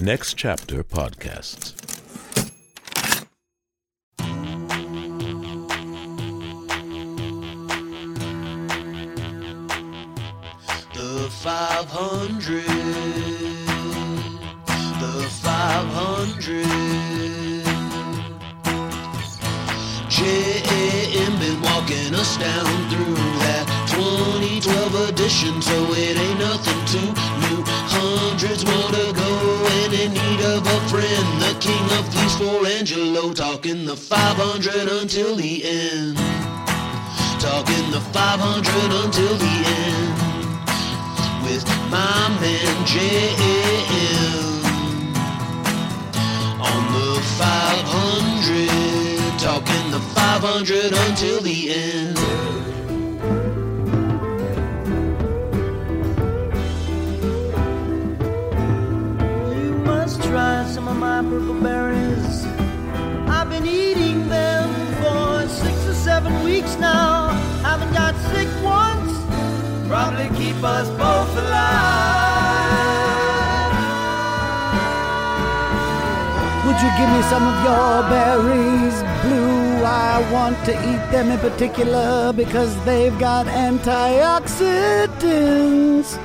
Next Chapter Podcasts. The 500. The 500. JAM been walking us down through that 2012 edition, so it ain't nothing too new. Hundreds to go, and in need of a friend. The king of fleece for Angelo, talking the 500 until the end. Talking the 500 until the end with my man JM on the 500, talking the 500 until the end. Purple berries. I've been eating them for six or seven weeks now. Haven't got sick once. Probably keep us both alive. Would you give me some of your berries, Blue? I want to eat them in particular because they've got antioxidants.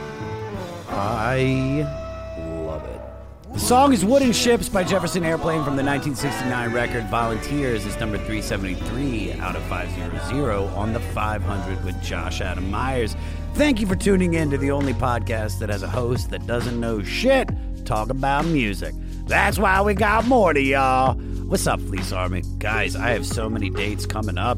I love it. The song is Wooden Ships by Jefferson Airplane from the 1969 record Volunteers is number 373 out of 500 on the 500 with Josh Adam Meyers. Thank you for tuning in to the only podcast that has a host that doesn't know shit talk about music. That's why we got more to y'all. What's up, Fleece Army? Guys, I have so many dates coming up.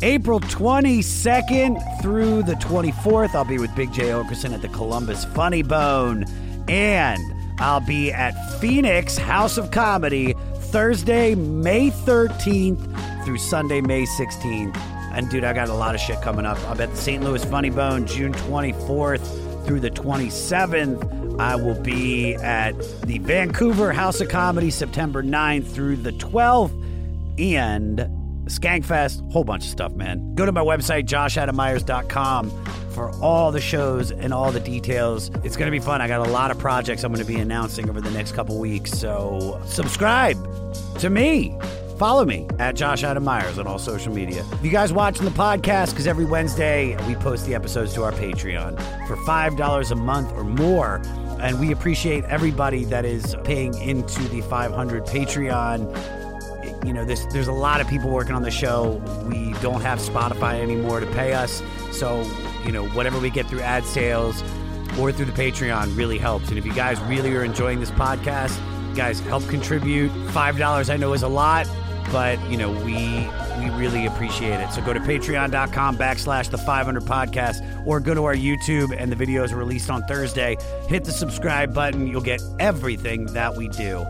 April 22nd through the 24th, I'll be with Big Jay Oakerson at the Columbus Funny Bone. And I'll be at Phoenix House of Comedy Thursday, May 13th through Sunday, May 16th. And dude, I got a lot of shit coming up. I'm at the St. Louis Funny Bone June 24th through the 27th. I will be at the Vancouver House of Comedy September 9th through the 12th. And Skankfest, whole bunch of stuff, man. Go to my website, joshadammeyers.com, for all the shows and all the details. It's going to be fun. I got a lot of projects I'm going to be announcing over the next couple weeks. So subscribe to me. Follow me at Josh Adam Meyers on all social media. If you guys watching the podcast, because every Wednesday we post the episodes to our Patreon for $5 a month or more. And we appreciate everybody that is paying into the 500 Patreon you know, there's there's a lot of people working on the show. We don't have Spotify anymore to pay us, so you know, whatever we get through ad sales or through the Patreon really helps. And if you guys really are enjoying this podcast, guys help contribute. Five dollars I know is a lot, but you know we we really appreciate it. So go to patreon.com backslash the 500 podcast or go to our YouTube and the videos released on Thursday. Hit the subscribe button. You'll get everything that we do.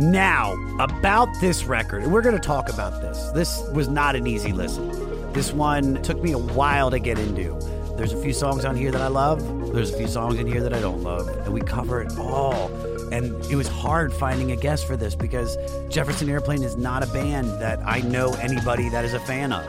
Now, about this record, we're going to talk about this. This was not an easy listen. This one took me a while to get into. There's a few songs on here that I love, there's a few songs in here that I don't love, and we cover it all. And it was hard finding a guest for this because Jefferson Airplane is not a band that I know anybody that is a fan of.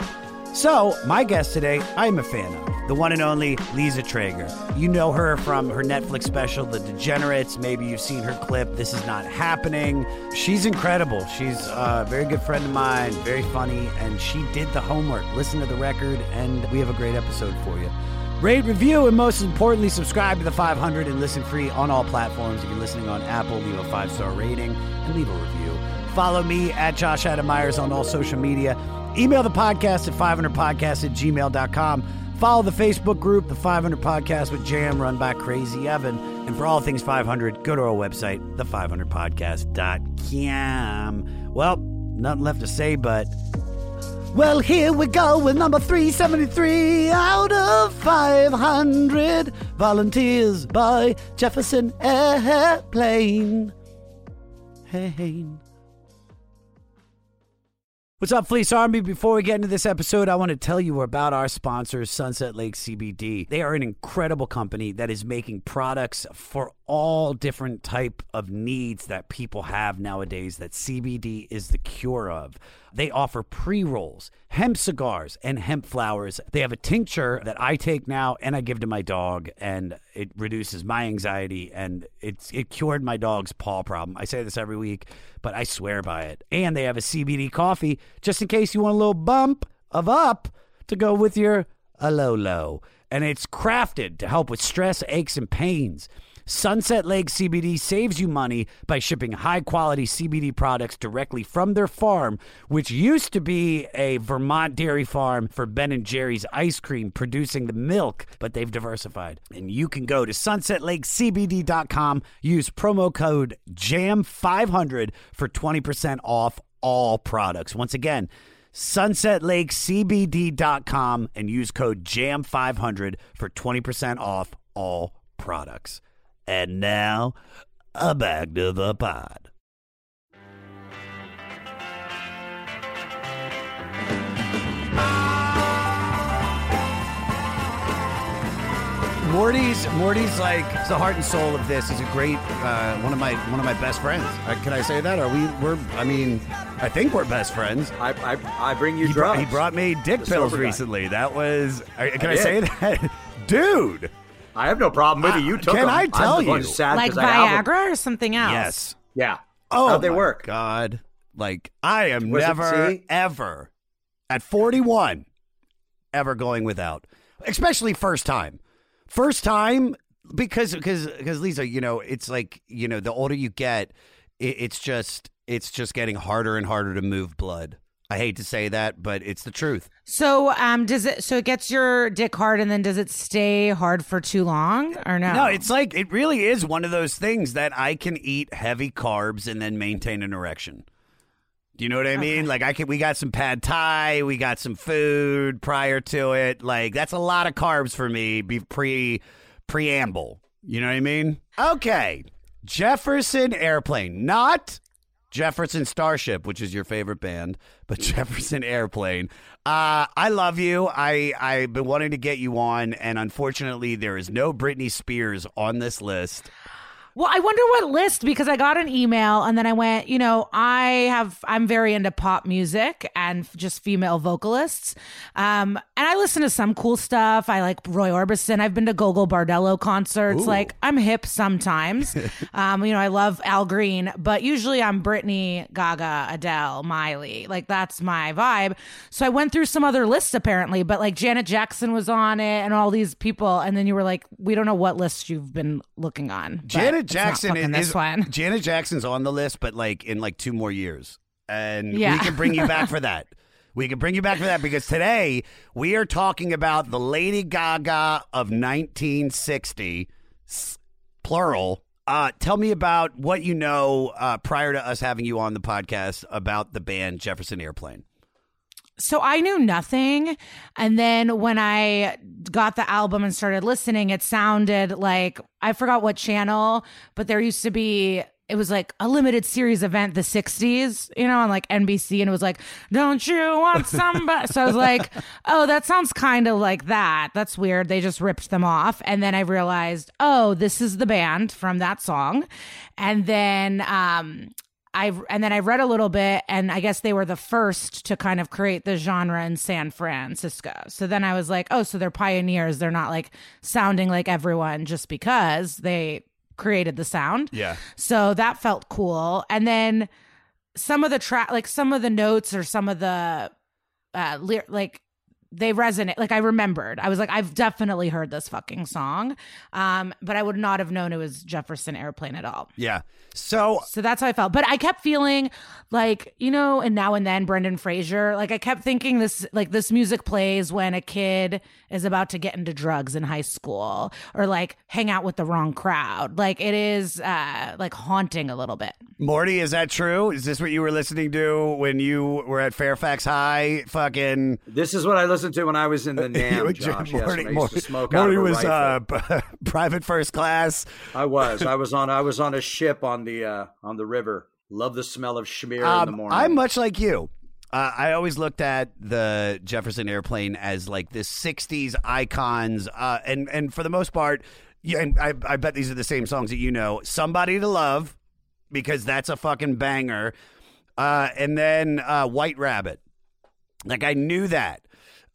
So, my guest today, I'm a fan of. The one and only Liza Treyger. You know her from her Netflix special, The Degenerates. Maybe you've seen her clip, This Is Not Happening. She's incredible. She's a very good friend of mine, very funny, and she did the homework. Listen to the record, and we have a great episode for you. Rate, review, and most importantly, subscribe to the 500 and listen free on all platforms. If you're listening on Apple, leave a five star rating and leave a review. Follow me at Josh Adam Meyers on all social media. Email the podcast at 500podcast at gmail.com. Follow the Facebook group, the 500 Podcast with Jam, run by Crazy Evan. And for all things 500, go to our website, the500podcast.com. Well, nothing left to say, but. Well, here we go with number 373 out of 500. Volunteers by Jefferson Airplane. Hey. What's up, Fleece Army? Before we get into this episode, I want to tell you about our sponsors, Sunset Lake CBD. They are an incredible company that is making products for all different type of needs that people have nowadays that CBD is the cure of. They offer pre-rolls, hemp cigars, and hemp flowers. They have a tincture that I take now and I give to my dog and it reduces my anxiety and it's it cured my dog's paw problem. I say this every week, but I swear by it. And they have a CBD coffee just in case you want a little bump of up to go with your a low low. And it's crafted to help with stress, aches, and pains. Sunset Lake CBD saves you money by shipping high quality CBD products directly from their farm, which used to be a Vermont dairy farm for Ben and Jerry's ice cream producing the milk, but they've diversified. And you can go to sunsetlakecbd.com, use promo code JAM500 for 20% off all products. Once again, sunsetlakecbd.com and use code JAM500 for 20% off all products. And now, uh, back to the pod. Morty's Morty's like the heart and soul of this. He's a great uh, one of my one of my best friends. Uh, can I say that? Are we? We're. I mean, I think we're best friends. I, I, I bring you He, brought- drugs. he brought me dick The pills sober guy. recently. That was. uh, Can I, did. say that, dude? I have no problem with Uh, it. You took can them. I I'm tell the one you? who's sad like 'cause I have 'em. Viagra or something else? Yes. Yeah. Oh, How'd they my work? God, like I am Was it- never see? ever at forty one ever going without, especially first time. First time because because because Liza, you know, it's like you know, the older you get, it, it's just it's just getting harder and harder to move blood. I hate to say that, but it's the truth. So, um, does it? So it gets your dick hard, and then does it stay hard for too long, or no? No, it's like it really is one of those things that I can eat heavy carbs and then maintain an erection. Do you know what I mean? Like I can we got some pad thai, we got some food prior to it. Like that's a lot of carbs for me be pre preamble. You know what I mean? Okay. Jefferson Airplane, not Jefferson Starship, which is your favorite band, but Jefferson Airplane. Uh, I love you. I I've been wanting to get you on, and unfortunately, there is no Britney Spears on this list. Well, I wonder what list because I got an email and then I went, you know, I have I'm very into pop music and just female vocalists. Um and I listen to some cool stuff. I like Roy Orbison. I've been to Gogol Bordello concerts. Like I'm hip sometimes. um you know, I love Al Green, but usually I'm Britney, Gaga, Adele, Miley. Like that's my vibe. So I went through some other lists apparently, but like Janet Jackson was on it and all these people and then you were like, we don't know what list you've been looking on. Janet Jackson is this one. Janet Jackson's on the list, but like in like two more years, and we can bring you back for that. We can bring you back for that because today we are talking about the Lady Gaga of 1960, plural. Uh, tell me about what you know uh, prior to us having you on the podcast about the band Jefferson Airplane. So I knew nothing. And then when I got the album and started listening, it sounded like I forgot what channel, but there used to be it was like a limited series event, the 60s, you know, on like NBC. And it was like, don't you want somebody? so I was like, oh, that sounds kind of like that. That's weird. They just ripped them off. And then I realized, oh, this is the band from that song. And then, um, I and then I read a little bit, and I guess they were the first to kind of create the genre in San Francisco. So then I was like, oh, so they're pioneers. They're not like sounding like everyone just because they created the sound. Yeah. So that felt cool. And then some of the track, like some of the notes or some of the uh, ly- like they resonate. Like I remembered, I was like, I've definitely heard this fucking song, um, but I would not have known it was Jefferson Airplane at all. Yeah. So So that's how I felt. But I kept feeling like, you know, and now and then Brendan Fraser, like I kept thinking this like this music plays when a kid is about to get into drugs in high school or like hang out with the wrong crowd. Like it is uh like haunting a little bit. Morty, is that true? Is this what you were listening to when you were at Fairfax High? Fucking This is what I listened to when I was in the NAM, Josh. Yes, when I used to smoke out Morty of a was uh, private first class. I was. I was on. I was on a ship on the uh, on the river. Love the smell of schmear in the Um, morning. I'm much like you. Uh, I always looked at the Jefferson Airplane as like this '60s icons, uh, and and for the most part, Yeah, and I, I bet these are the same songs that you know. Somebody to Love, because that's a fucking banger. Uh, and then uh, White Rabbit. Like I knew that.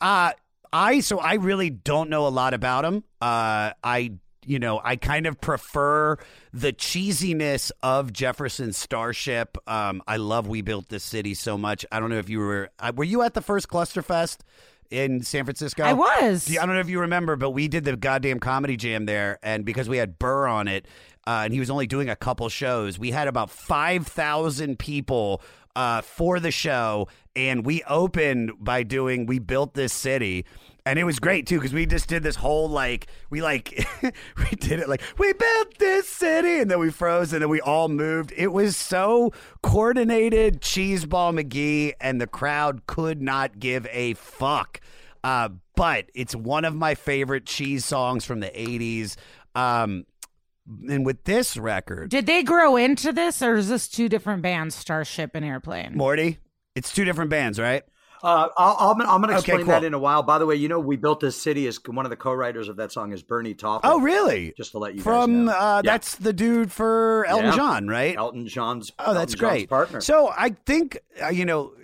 Uh, I so I really don't know a lot about him. Uh, I you know I kind of prefer the cheesiness of Jefferson Starship. Um, I love We Built This City so much. I don't know if you were uh, were you at the first Clusterfest in San Francisco? I was. I don't know if you remember, but we did the goddamn comedy jam there, and because we had Burr on it, uh, and he was only doing a couple shows, we had about five thousand people uh, for the show, and we opened by doing "We Built This City." And it was great too because we just did this whole like we like we did it like we built this city and then we froze and then we all moved. It was so coordinated, cheeseball McGee, and the crowd could not give a fuck. Uh, but it's one of my favorite cheese songs from the '80s. Um, and with this record, Did they grow into this, or is this two different bands, Starship and Airplane? Morty, it's two different bands, right? Uh, I'll, I'll, I'm going to Okay, explain that cool. in a while. By the way, you know, we built this city. as one of the co-writers of that song is Bernie Taupin. Oh, really? Just to let you From guys know. uh, Yeah. that's the dude for Elton Yeah. John, right? Elton John's. Oh, that's Elton John's great. partner. So I think uh, you know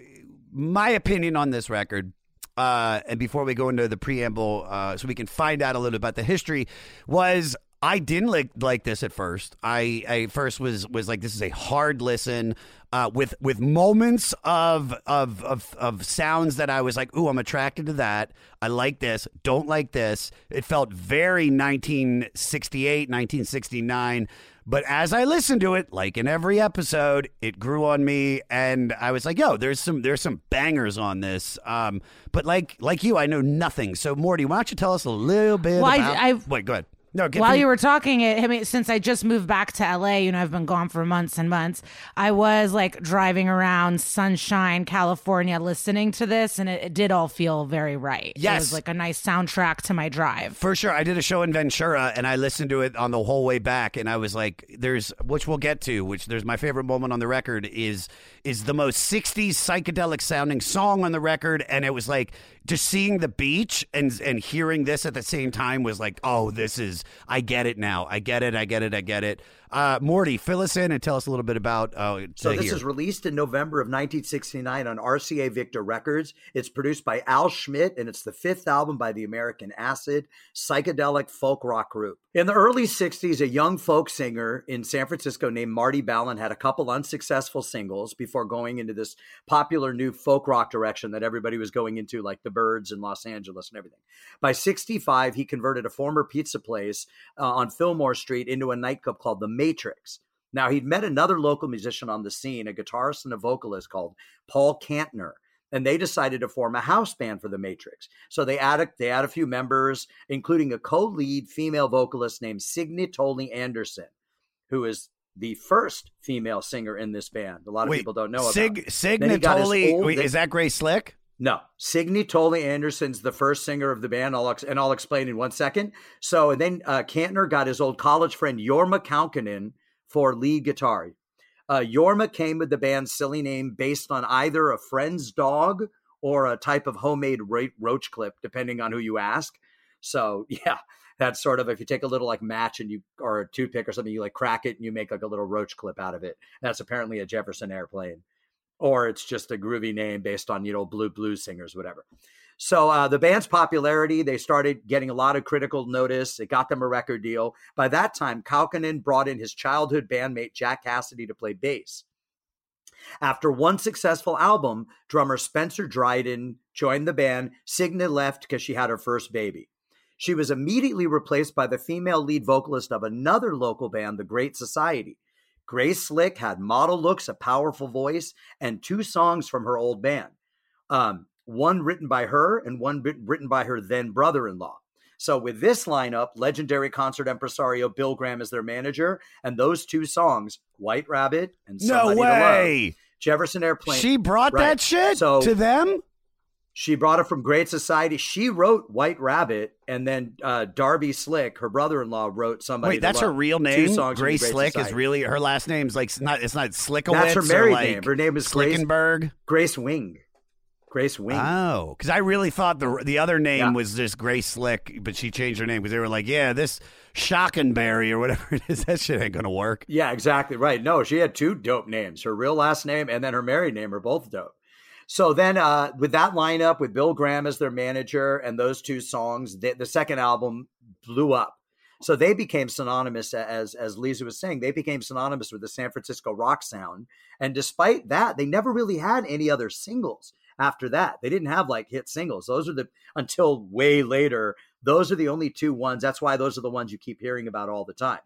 my opinion on this record. Uh, and before we go into the preamble, uh, so we can find out a little bit about the history, was I didn't like like this at first. I, I first was was like this is a hard listen uh, with with moments of, of of of sounds that I was like, ooh, I'm attracted to that. I like this. Don't like this. It felt very 1968, 1969. But as I listened to it, like in every episode, it grew on me, and I was like, "Yo, there's some there's some bangers on this." Um, but like like you, I know nothing. So Morty, why don't you tell us a little bit Well, I- about? I- wait, go ahead. No, get While you were talking, it, I mean, since I just moved back to LA, you know, I've been gone for months and months. I was like driving around Sunshine, California, listening to this, and it, it did all feel very right. it Yes. was like a nice soundtrack to my drive. For sure. I did a show in Ventura and I listened to it on the whole way back and I was like there's which we'll get to, which there's my favorite moment on the record is is the most 60s psychedelic sounding song on the record and it was like just seeing the beach and and hearing this at the same time was like, "Oh, this is I get it now. I get it. I get it. I get it." Uh Morty, fill us in and tell us a little bit about uh So this here. is released in November of 1969 on RCA Victor Records. It's produced by Al Schmitt, and it's the fifth album by the American Acid psychedelic folk rock group. In the early 60s, a young folk singer in San Francisco named Marty Balin had a couple unsuccessful singles before going into this popular new folk rock direction that everybody was going into, like the Byrds in Los Angeles and everything. By 65, he converted a former pizza place uh, on Fillmore Street into a nightclub called The Matrix. Now, he'd met another local musician on the scene, a guitarist and a vocalist called Paul Kantner, and they decided to form a house band for the Matrix. So they add a, they add a few members, including a co-lead female vocalist named Signe Toly Anderson, who is the first female singer in this band. A lot of Wait, people don't know about. Sig he got his Signatoli. old- Wait, is that Gray Slick? No, Signe Toly Anderson's the first singer of the band. I'll and I'll explain in one second. So, and then uh, Kantner got his old college friend Jorma Kaukonen for lead guitar. Uh, Jorma came with the band's silly name based on either a friend's dog or a type of homemade ro- roach clip, depending on who you ask. So, yeah, that's sort of if you take a little like match and you or a toothpick or something, you like crack it and you make like a little roach clip out of it. That's apparently a Jefferson airplane or it's just a groovy name based on you know blue blues singers whatever. So uh, the band's popularity they started getting a lot of critical notice. It got them a record deal. By that time Kaukonen brought in his childhood bandmate jack casady to play bass. After one successful album drummer spencer dryden joined the band. Signe left because she had her first baby. She was immediately replaced by the female lead vocalist of another local band the great society Grace Slick had model looks, a powerful voice, and two songs from her old band. Um, one written by her and one written by her then brother in law. So, with this lineup, legendary concert impresario Bill Graham is their manager, and those two songs, White Rabbit and No Somebody to Love, way. Jefferson Airplane. She brought Right. that shit So- to them? She brought it from Great Society. She wrote White Rabbit, and then uh, Darby Slick, her brother-in-law, wrote Somebody. Wait, that's her real Two name. songs Grace Great Slick is really her last name's like it's not it's not Slickowitz That's her married like name. Her name is Grace- Grace Wing. Grace Wing. Oh, because I really thought the the other name Yeah. was just Grace Slick, but she changed her name because they were like, yeah, this Shockenberry or whatever it is, that shit ain't gonna work. Yeah, exactly right. No, she had two dope names. Her real last name and then her married name are both dope. So then, uh, with that lineup, with Bill Graham as their manager and those two songs, the, the second album blew up. So they became synonymous, as as Liza was saying, they became synonymous with the San Francisco rock sound. And despite that, they never really had any other singles after that. They didn't have like hit singles. Those are the until way later. Those are the only two ones. That's why those are the ones you keep hearing about all the time.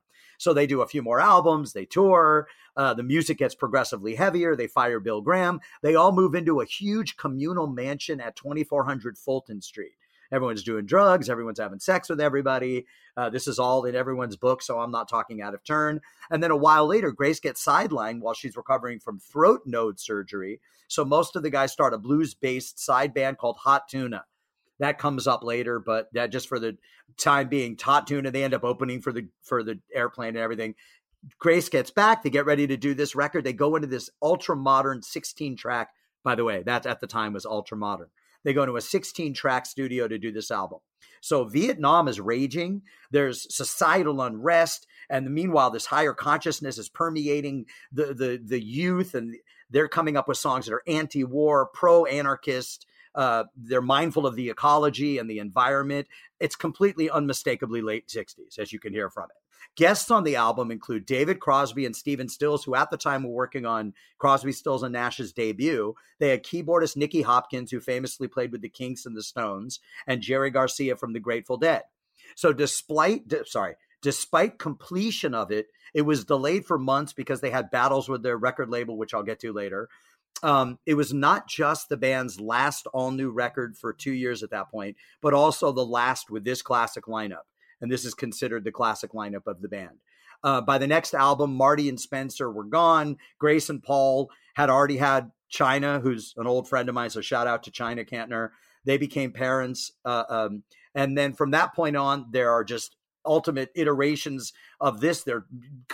So they do a few more albums, they tour, uh, the music gets progressively heavier. They fire Bill Graham. They all move into a huge communal mansion at 2400 Fulton Street. Everyone's doing drugs, everyone's having sex with everybody. Uh, this is all in everyone's book, so I'm not talking out of turn. And then a while later, Grace gets sidelined while she's recovering from throat node surgery. So most of the guys start a blues based side band called Hot Tuna that comes up later but that just for the time being hot tuna they end up opening for the for the airplane and everything. Grace gets back they get ready to do this record. They go into this ultra modern 16 track by the way that at the time was ultra modern they go into a 16 track studio to do this album. So vietnam is raging. There's societal unrest and meanwhile this higher consciousness is permeating the the the youth and they're coming up with songs that are anti-war pro-anarchist uh, they're mindful of the ecology and the environment. It's completely unmistakably late 60s, as you can hear from it. Guests on the album include David Crosby and Stephen Stills, who at the time were working on Crosby, Stills, and Nash's debut. They had keyboardist Nicky Hopkins, who famously played with the Kinks and the Stones, and Jerry Garcia from the Grateful Dead. So, despite, sorry, despite completion of it, it was delayed for months because they had battles with their record label, which I'll get to later um, it was not just the band's last all new record for two years at that point, but also the last with this classic lineup. And this is considered the classic lineup of the band. Uh, by the next album, Marty and Spencer were gone. Grace and Paul had already had China, who's an old friend of mine. So shout out to China Kantner. They became parents. Uh, um, and then from that point on, there are just ultimate iterations of this. Their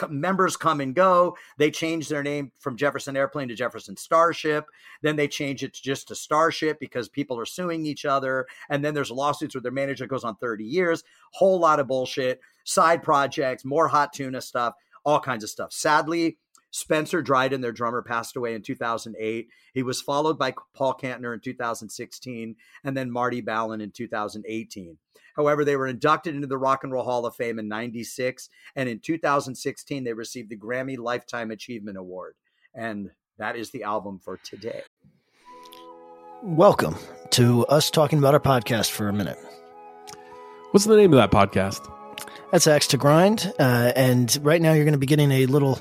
members come and go. They change their name from Jefferson Airplane to Jefferson Starship. Then they change it to just to Starship because people are suing each other. And then there's lawsuits with their manager that goes on 30 years. Whole lot of bullshit, side projects, more hot tuna stuff, all kinds of stuff. Sadly, Spencer Dryden, their drummer, passed away in 2008. He was followed by Paul Kantner in 2016 and then Marty Balin in 2018. However, they were inducted into the Rock and Roll Hall of Fame in 96. And in 2016, they received the Grammy Lifetime Achievement Award. And that is the album for today. Welcome to us talking about our podcast for a minute. What's the name of that podcast? That's Axe to Grind, uh, and right now you're going to be getting a little,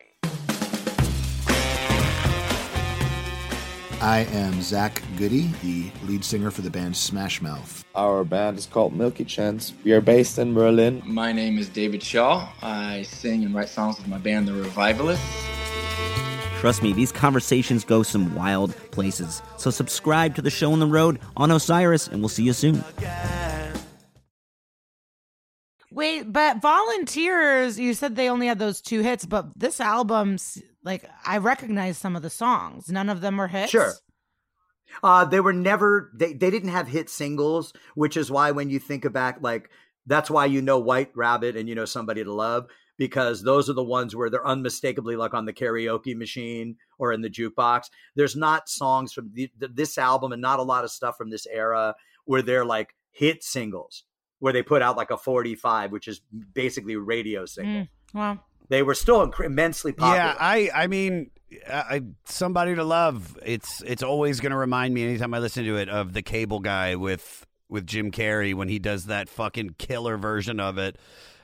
I am Zach Goode, the lead singer for the band Smash Mouth. Our band is called Milky Chance. We are based in Berlin. My name is David Shaw. I sing and write songs with my band, The Revivalists. Trust me, these conversations go some wild places. So subscribe to the show on the road on Osiris, and we'll see you soon. Wait, but Volunteers, you said they only had those two hits, but this album's like I recognize some of the songs. None of them were hits. Sure. Uh, they were never they, they didn't have hit singles, which is why when you think about like that's why you know White Rabbit and you know Somebody to Love because those are the ones where they're unmistakably like on the karaoke machine or in the jukebox. There's not songs from the, this album and not a lot of stuff from this era where they're like hit singles where they put out like a 45, which is basically radio single. Mm, wow. They were still immensely popular. Yeah, I I mean, I, somebody to love. It's it's always going to remind me anytime I listen to it of the Cable Guy with with Jim Carrey when he does that fucking killer version of it.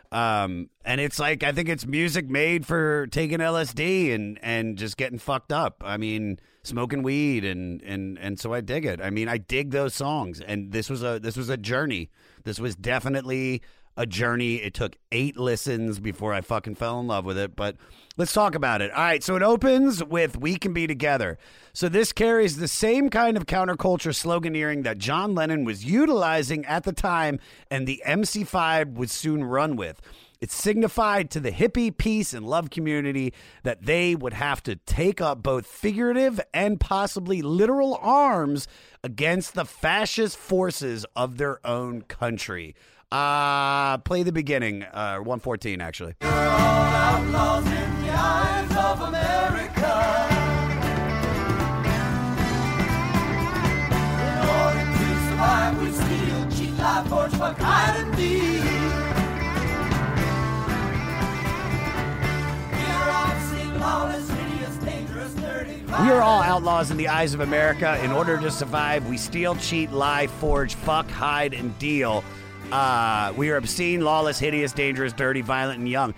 Um, and it's like I think it's music made for taking LSD and and just getting fucked up. I mean, smoking weed and and and so I dig it. I mean, I dig those songs, and this was a this was a journey. This was definitely a journey. It took eight listens before I fucking fell in love with it. But let's talk about it. All right, so it opens with "We Can Be Together." So this carries the same kind of counterculture sloganeering that John Lennon was utilizing at the time, and the MC5 would soon run with. It signified to the hippie, peace, and love community that they would have to take up both figurative and possibly literal arms against the fascist forces of their own country. Uh, play the beginning, uh, 114 actually. We are all outlaws in the eyes of America. In order to survive, we steal, cheat, lie, forge, fuck, hide, and deal. Uh, we are obscene, lawless, hideous, dangerous, dirty, violent, and young.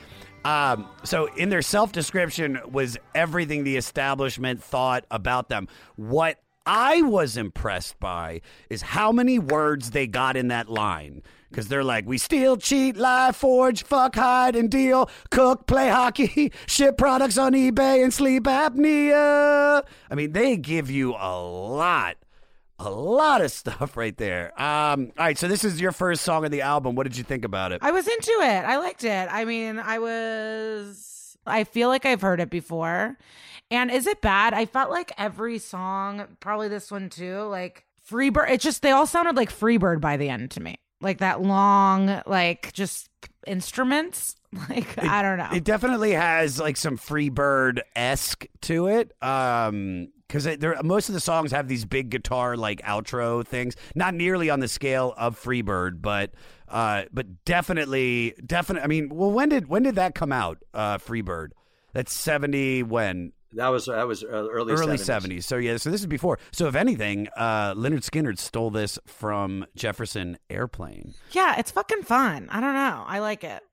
Um, so, in their self description, was everything the establishment thought about them. What I was impressed by is how many words they got in that line. Because they're like, we steal, cheat, lie, forge, fuck, hide, and deal, cook, play hockey, ship products on eBay, and sleep apnea. I mean, they give you a lot, a lot of stuff right there. Um, all right, so this is your first song of the album. What did you think about it? I was into it. I liked it. I mean, I was. I feel like I've heard it before. And is it bad? I felt like every song, probably this one too, like Freebird. It just they all sounded like Freebird by the end to me. Like that long, like just instruments. Like It- I don't know. It definitely has like some Freebird esque to it. Um, because there most of the songs have these big guitar like outro things, not nearly on the scale of Freebird, but uh, but definitely, definitely. I mean, well, when did when did that come out? Uh, Freebird. That's seventy when That was that was uh, early early 70s. seventies. So yeah, so this is before. So if anything, uh, Lynyrd Skynyrd stole this from Jefferson Airplane. yeah, it's fucking fun. I don't know. I like it.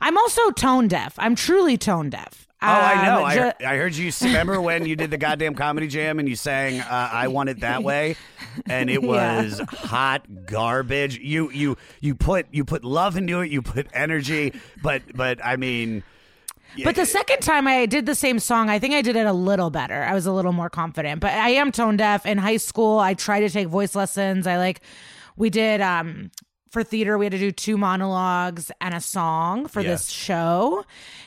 I'm also tone deaf. I'm truly tone deaf. Oh, I know. Um, I, heard- I heard you. Remember when you did the goddamn comedy jam and you sang uh, "I Want It That Way," and it Yeah. was hot garbage. You you you put you put love into it. You put energy, but but I mean, But the second time I did the same song, I think I did it a little better. I was a little more confident. But I am tone deaf. In high school, I tried to take voice lessons. I like, we did um for theater, we had to do two monologues and a song for Yeah. this show.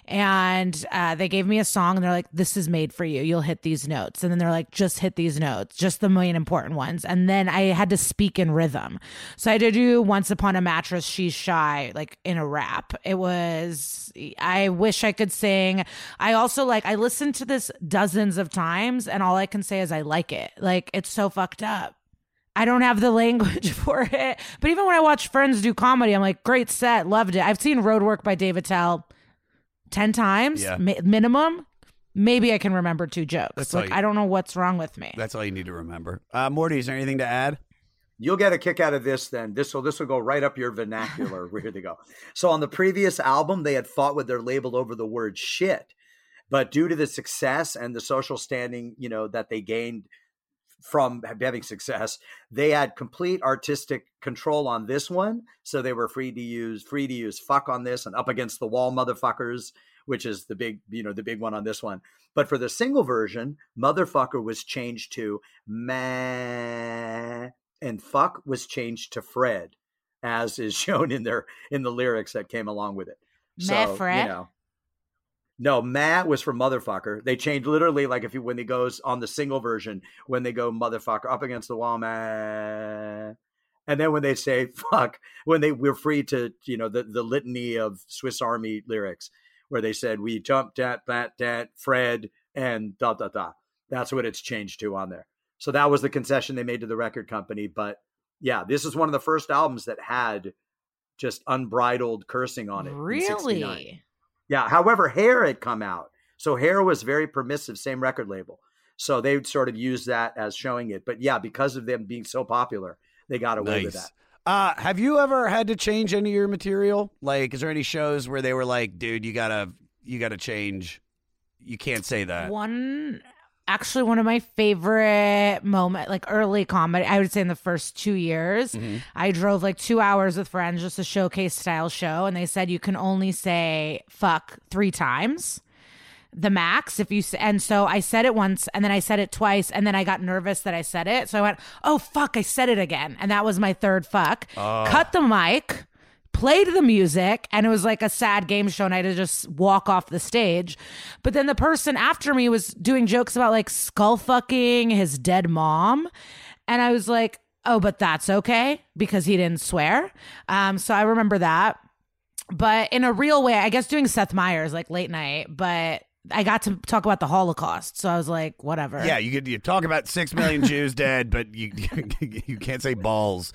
And uh, they gave me a song and they're like, this is made for you. You'll hit these notes. And then they're like, just hit these notes, just the main important ones. And then I had to speak in rhythm. So I had to do Once Upon a Mattress, She's Shy, like in a rap. It was, I wish I could sing. I also like, I listened to this dozens of times and all I can say is I like it. Like, it's so fucked up. I don't have the language for it. But even when I watch friends do comedy, I'm like, great set, loved it. I've seen Roadwork by Dave Attell 10 times Yeah. mi- minimum. Maybe I can remember two jokes. That's all like, you- I don't know what's wrong with me. that's all you need to remember. Uh, Morty, is there anything to add? You'll get a kick out of this then. This will this will go right up your vernacular. Here they go. So on the previous album, they had fought with their label over the word shit. But due to the success and the social standing, you know, that they gained from having success. They had complete artistic control on this one, so they were free to use free to use fuck on this and up against the wall motherfuckers, which is the big you know the big one on this one. But for the single version, motherfucker was changed to meh, and fuck was changed to Fred, as is shown in their in the lyrics that came along with it. Meh, Fred? You know, no, Matt was for motherfucker. They changed literally like if you when he goes on the single version when they go motherfucker up against the wall, man. And then when they say fuck, when they we're free to you know the the litany of Swiss Army lyrics where they said we jumped at that that Fred and da da da. That's what it's changed to on there. So that was the concession they made to the record company. But yeah, this is one of the first albums that had just unbridled cursing on it. in 69. Really? Yeah. However, Hair had come out. So Hair was very permissive, same record label. So they would sort of used that as showing it. But yeah, because of them being so popular, they got away with that. Uh, have you ever had to change any of your material? Like, is there any shows where they were like, "Dude, you gotta, you gotta change. You can't say that." One actually one of my favorite moment like early comedy i would say in the first two years Mm-hmm. i drove like two hours with friends just a showcase style show and they said you can only say fuck three times the max if you and so i said it once and then i said it twice and then i got nervous that i said it so i went oh fuck i said it again and that was my third fuck cut the mic played the music and it was like a sad game show and I had to just walk off the stage. But then the person after me was doing jokes about like skull fucking his dead mom. And I was like, oh, but that's okay because he didn't swear. Um, so I remember that. But in a real way, I guess doing Seth Meyers like late night, but I got to talk about the Holocaust. So I was like, whatever. Yeah, you you talk about six million Jews dead, but you you can't say balls.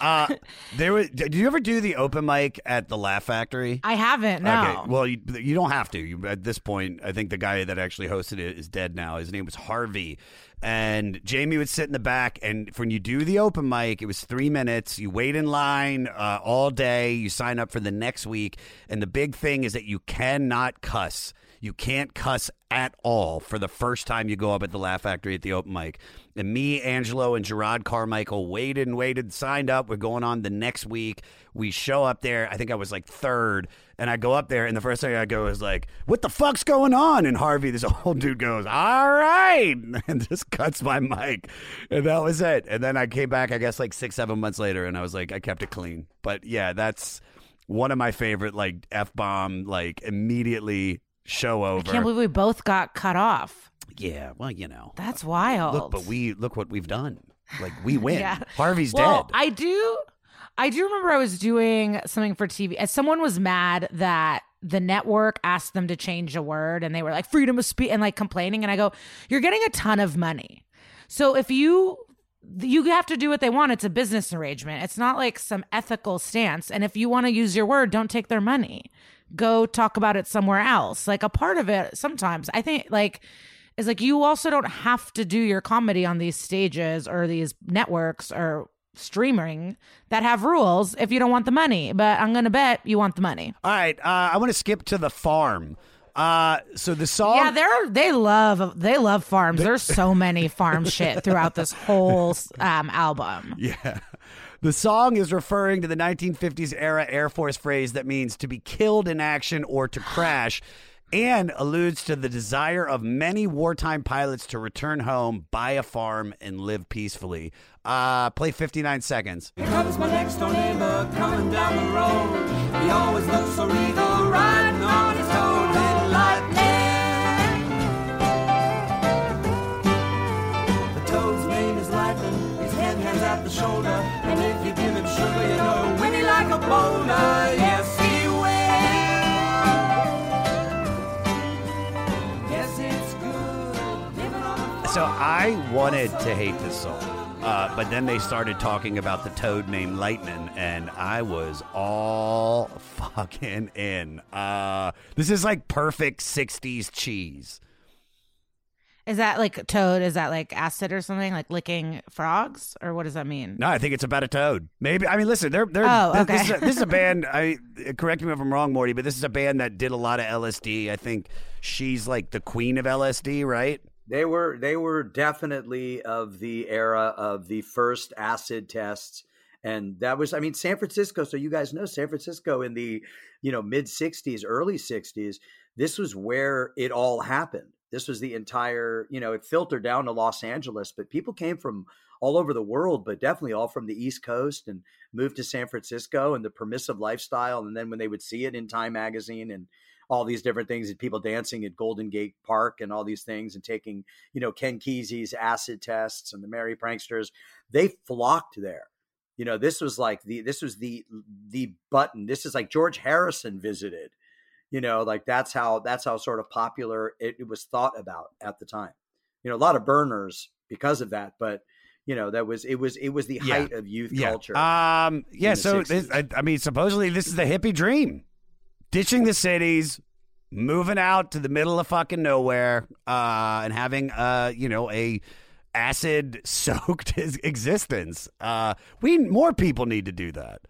Uh, there was. Did you ever do the open mic at the Laugh Factory? I haven't, no. Okay. Well, you, you don't have to. You, at this point, I think the guy that actually hosted it is dead now. His name was Harvey. And Jamie would sit in the back, and when you do the open mic, it was three minutes. You wait in line uh, all day. You sign up for the next week, and the big thing is that you cannot cuss. You can't cuss at all for the first time you go up at the Laugh Factory at the open mic. And me, Angelo, and Jerrod Carmichael waited and waited, signed up. We're going on the next week. We show up there. I think I was like third. And I go up there, and the first thing I go is like, "What the fuck's going on?" And Harvey, this old dude, goes, "All right," and just cuts my mic, and that was it. And then I came back, I guess, like six, seven months later, and I was like, I kept it clean. But yeah, that's one of my favorite, like f bomb, like immediately show over. I can't believe we both got cut off. yeah, well, you know, That's wild. look, but we look what we've done. Like we win. Yeah. Harvey's well, dead. I do. I do remember I was doing something for TV. As someone was mad that the network asked them to change a word, and they were like freedom of speech and like complaining. And I go, "You're getting a ton of money, so if you." You have to do what they want. It's a business arrangement. It's not like some ethical stance. And if you want to use your word, don't take their money. Go talk about it somewhere else. Like a part of it sometimes, I think, like, is like you also don't have to do your comedy on these stages or these networks or streaming that have rules if you don't want the money. But I'm gonna bet you want the money. All right, uh, I want to skip to the farm. Uh, so the song. Yeah, they're they love they love farms. There's so many farm shit throughout this whole um, album. Yeah. The song is referring to the 1950s era Air Force phrase that means to be killed in action or to crash, and alludes to the desire of many wartime pilots to return home, buy a farm, and live peacefully. Uh, play 59 seconds. Here comes my next door neighbor coming down the road. He always looks so regal, riding on his toad head lightning. The toad's name is Lightning. His hand hangs out the shoulder, Yes, he will. Yes, it's good. So I wanted to hate this song. Uh, but then they started talking about the toad named Lightning, and I was all fucking in. Uh, this is like perfect 60s cheese. Is that like toad? Is that like acid or something? Like licking frogs, or what does that mean? No, I think it's about a toad. Maybe I mean, listen, they're they're Oh, this, this, is okay. a, this is a band. I correct me if I'm wrong, Morty, but this is a band that did a lot of LSD. I think she's like the queen of LSD, right? They were they were definitely of the era of the first acid tests, and that was I mean San Francisco. So you guys know San Francisco in the you know mid '60s, early '60s. This was where it all happened. This was the entire you know it filtered down to Los Angeles, but people came from all over the world, but definitely all from the East Coast and moved to San Francisco and the permissive lifestyle. And then when they would see it in Time magazine and all these different things and people dancing at Golden Gate Park and all these things and taking, you know, Ken Kesey's acid tests and the Merry Pranksters, they flocked there. You know, this was like the this was the the button. This is like George Harrison visited. You know, like that's how that's how sort of popular it, it was thought about at the time. You know, a lot of burners because of that, but you know that was it was it was the Yeah. height of youth Yeah. culture. Um. Yeah. So this, I, I mean, supposedly this is the hippie dream: ditching the cities, moving out to the middle of fucking nowhere, uh, and having uh, you know, a acid soaked existence. Uh, we more people need to do that.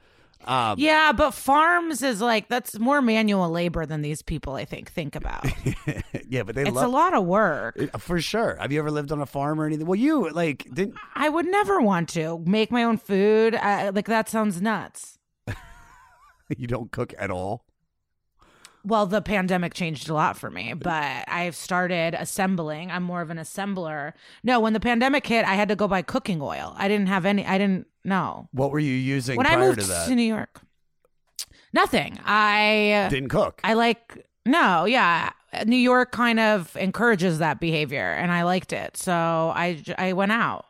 Um, Yeah, but farms is like that's more manual labor than these people I think think about. yeah, but they it's love a lot of work. Uh, for sure. Have you ever lived on a farm or anything? Well, you like didn't I would never want to make my own food. I, like that sounds nuts. you don't cook at all? Well, the pandemic changed a lot for me, but I've started assembling. I'm more of an assembler. No, when the pandemic hit, I had to go buy cooking oil. I didn't have any. I didn't know What were you using when I moved to that? New York. Nothing. I Didn't cook. I like no, yeah. New York kind of encourages that behavior, and I liked it, so I I went out,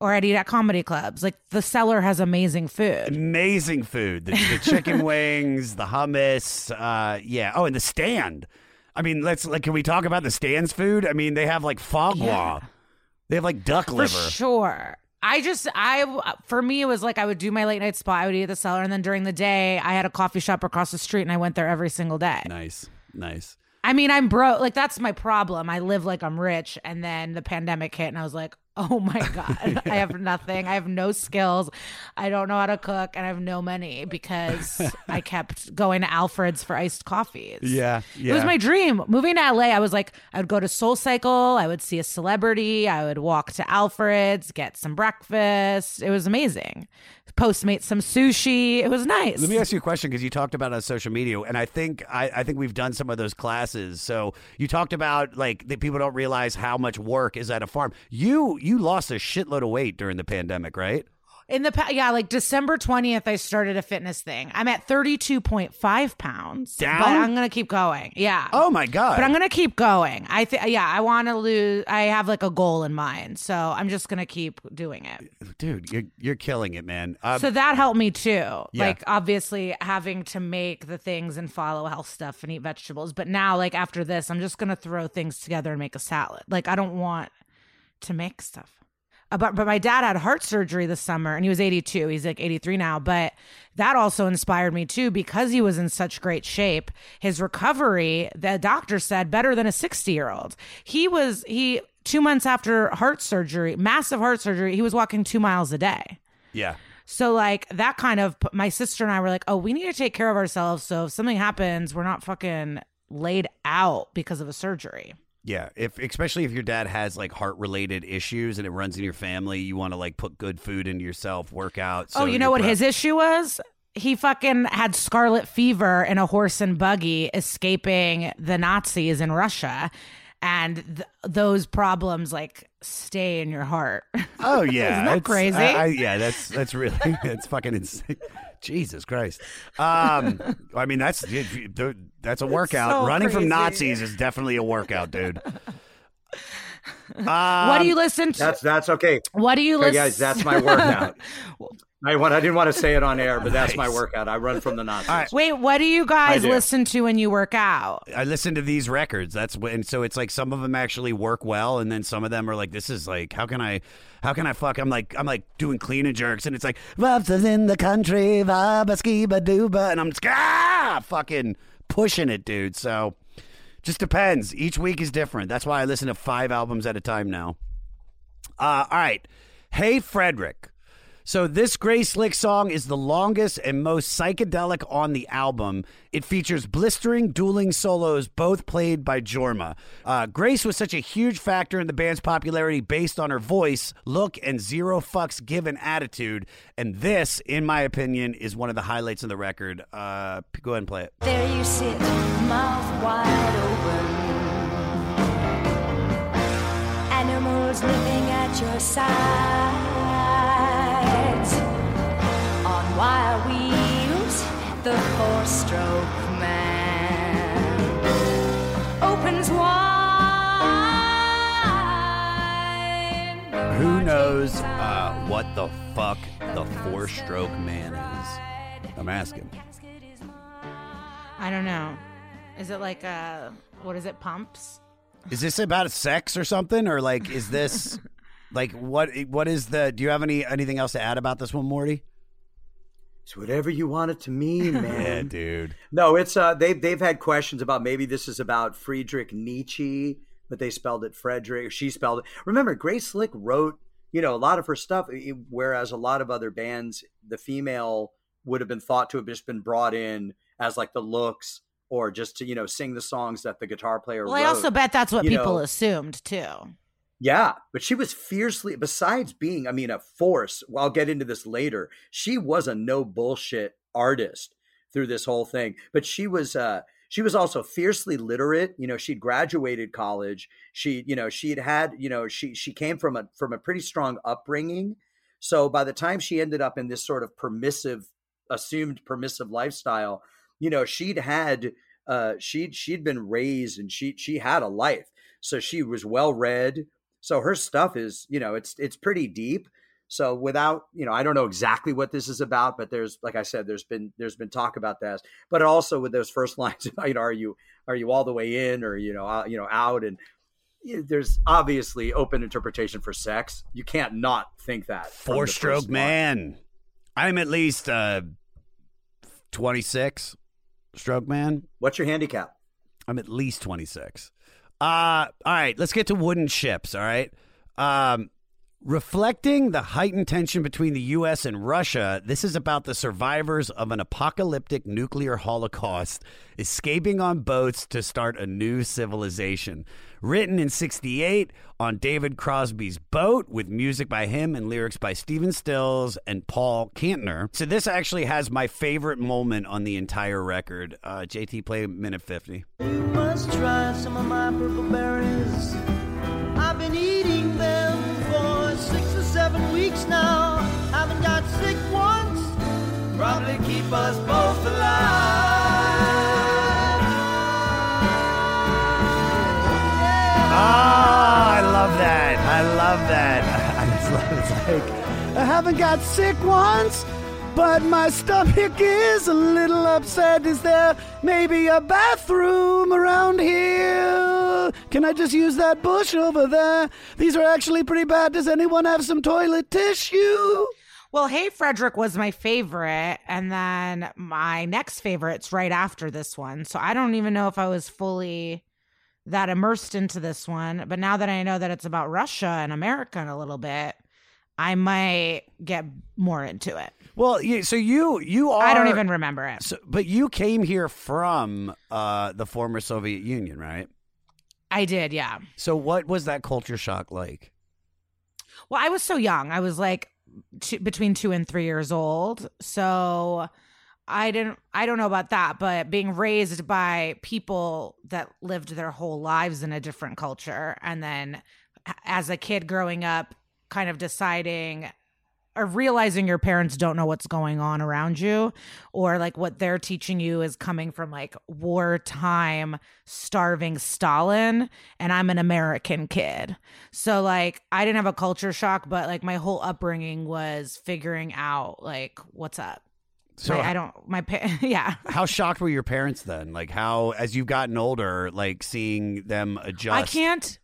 or I'd eat at comedy clubs. Like the cellar has amazing food. Amazing food. The, the chicken wings, the hummus. Uh, yeah. Oh, and the stand. I mean, let's like. Can we talk about the stand's food? I mean, they have like foie gras. Yeah. They have like duck For liver. sure. I just I for me it was like I would do my late night spot. I would eat at the cellar, and then during the day I had a coffee shop across the street, and I went there every single day. Nice, nice. I mean, I'm broke. Like that's my problem. I live like I'm rich, and then the pandemic hit, and I was like, oh my god, I have nothing. I have no skills. I don't know how to cook, and I have no money because I kept going to Alfred's for iced coffees. Yeah, It was my dream. Moving to LA, I was like, I would go to Soul Cycle, I would see a celebrity, I would walk to Alfred's, get some breakfast. It was amazing. Postmate some sushi. It was nice. Let me ask you a question because you talked about on social media, and I think I, I think we've done some of those classes. So you talked about like that people don't realize how much work is at a farm. You you lost a shitload of weight during the pandemic, right? In the past, yeah, like December twentieth, I started a fitness thing. I'm at thirty two point five pounds. Down? but I'm gonna keep going. Yeah. Oh my god! But I'm gonna keep going. I think yeah, I want to lose. I have like a goal in mind, so I'm just gonna keep doing it. dude, you're you're killing it, man. Um, so that helped me too. Yeah. Like obviously having to make the things and follow health stuff and eat vegetables. But now, like after this, I'm just gonna throw things together and make a salad. Like I don't want to make stuff. Uh, But, but my dad had heart surgery this summer and he was 82. He's like 83 now. But that also inspired me too because he was in such great shape. His recovery, the doctor said, better than a 60 year old. He was, he, two months after heart surgery, massive heart surgery, he was walking two miles a day. yeah. So like that kind of my sister and I were like, "Oh, we need to take care of ourselves so if something happens, we're not fucking laid out because of a surgery." Yeah, if especially if your dad has like heart related issues and it runs in your family, you want to like put good food into yourself, work out. oh, you know what his issue was? He fucking had scarlet fever in a horse and buggy escaping the Nazis in Russia. And th- those problems like stay in your heart. Oh yeah, Isn't that it's- crazy? I, I, yeah, that's that's really it's fucking insane. Jesus Christ. Um, I mean that's that's a workout. so Running from. Nazis is definitely a workout, dude. what Um, do you listen to? That's that's okay. what do you Okay, listen? guys, that's my workout. I want. I didn't want to say it on air, but that's my workout. I run from the Nazis. All right. Wait, what do you guys do. listen to when you work out? I listen to these records. That's when, and so it's like some of them actually work well, and then some of them are like, "This is like, how can I, how can I fuck?" I'm like, I'm like doing clean and jerks, and it's like, "Loves is in the country, vaba skiba dooba," and I'm just ah, fucking pushing it, dude. So, just depends. Each week is different. That's why I listen to five albums at a time now. Uh, all right, hey Frederick. So this Grace Slick song is the longest and most psychedelic on the album. It features blistering dueling solos, both played by Jorma. Uh, Grace was such a huge factor in the band's popularity based on her voice, look, and zero fucks given attitude. And this, in my opinion, is one of the highlights of the record. Uh, go ahead and play it. There you sit, mouth wide open. Animals living at your sides. On wire wheels, the four stroke man opens wide. Who knows uh, what the fuck the four stroke man is? I'm asking. I don't know. Is it like uh what is it? Pumps? Is this about sex or something, or like is this like what? What is the? Do you have any anything else to add about this one, Morty? It's whatever you want it to mean, man. Yeah, dude. No, it's uh they've they've had questions about maybe this is about Friedrich Nietzsche, but they spelled it Frederick. She spelled it. Remember, Grace Slick wrote you know a lot of her stuff, whereas a lot of other bands, the female would have been thought to have just been brought in as like the looks or just to you know sing the songs that the guitar player. Well, I also bet that's what You people know, assumed too. Yeah, but she was fiercely, besides being, I mean, a force, well, I'll get into this later. She was a no bullshit artist through this whole thing. But she was, uh, she was also fiercely literate. You know, she'd graduated college. She, you know, she'd had, you know, she, she came from a, from a pretty strong upbringing. So by the time she ended up in this sort of permissive, assumed permissive lifestyle, you know, she'd had, uh, she'd, she'd been raised and she, she had a life. So she was well read. So her stuff is, you know, it's it's pretty deep. So without, you know, I don't know exactly what this is about, but there's, like I said, there's been there's been talk about that. But also with those first lines, you know, are you are you all the way in or you know uh, you know out and you know, there's obviously open interpretation for sex. You can't not think that four the Four first stroke line. man. I'm at least uh, 26 stroke man. What's your handicap? I'm at least 26. Uh, all right, let's get to wooden ships. All right. Um, reflecting the heightened tension between the U.S. and Russia, this is about the survivors of an apocalyptic nuclear holocaust escaping on boats to start a new civilization. Written in 68 on David Crosby's boat with music by him and lyrics by Stephen Stills and Paul Kantner. So, this actually has my favorite moment on the entire record. Uh, JT, play minute 50. Seven now. Haven't got sick once. Probably keep us both alive. Ah, I love that. I love that. I just love it. It's like, I haven't got sick once, but my stomach is a little upset. Is there maybe a bathroom around here? Can I just use that bush over there? These are actually pretty bad. Does anyone have some toilet tissue? Well, Hey Frederick was my favorite, and then my next favorite's right after this one. So I don't even know if I was fully that immersed into this one. But now that I know that it's about Russia and America in a little bit, I might get more into it. Well, you, so you you are. I don't even remember it. So, but you came here from uh, the former Soviet Union, right? I did, yeah. So what was that culture shock like? Well, I was so young. I was like two, between two and three years old. So I didn't, I don't know about that, but being raised by people that lived their whole lives in a different culture. And then as a kid growing up, kind of deciding or realizing your parents don't know what's going on around you or like what they're teaching you is coming from like wartime starving Stalin and I'm an American kid. So like I didn't have a culture shock but like my whole upbringing was figuring out like what's up. So- So I don't my pa- yeah. How shocked were your parents then? Like how, as you've gotten older, like seeing them adjust. I can't.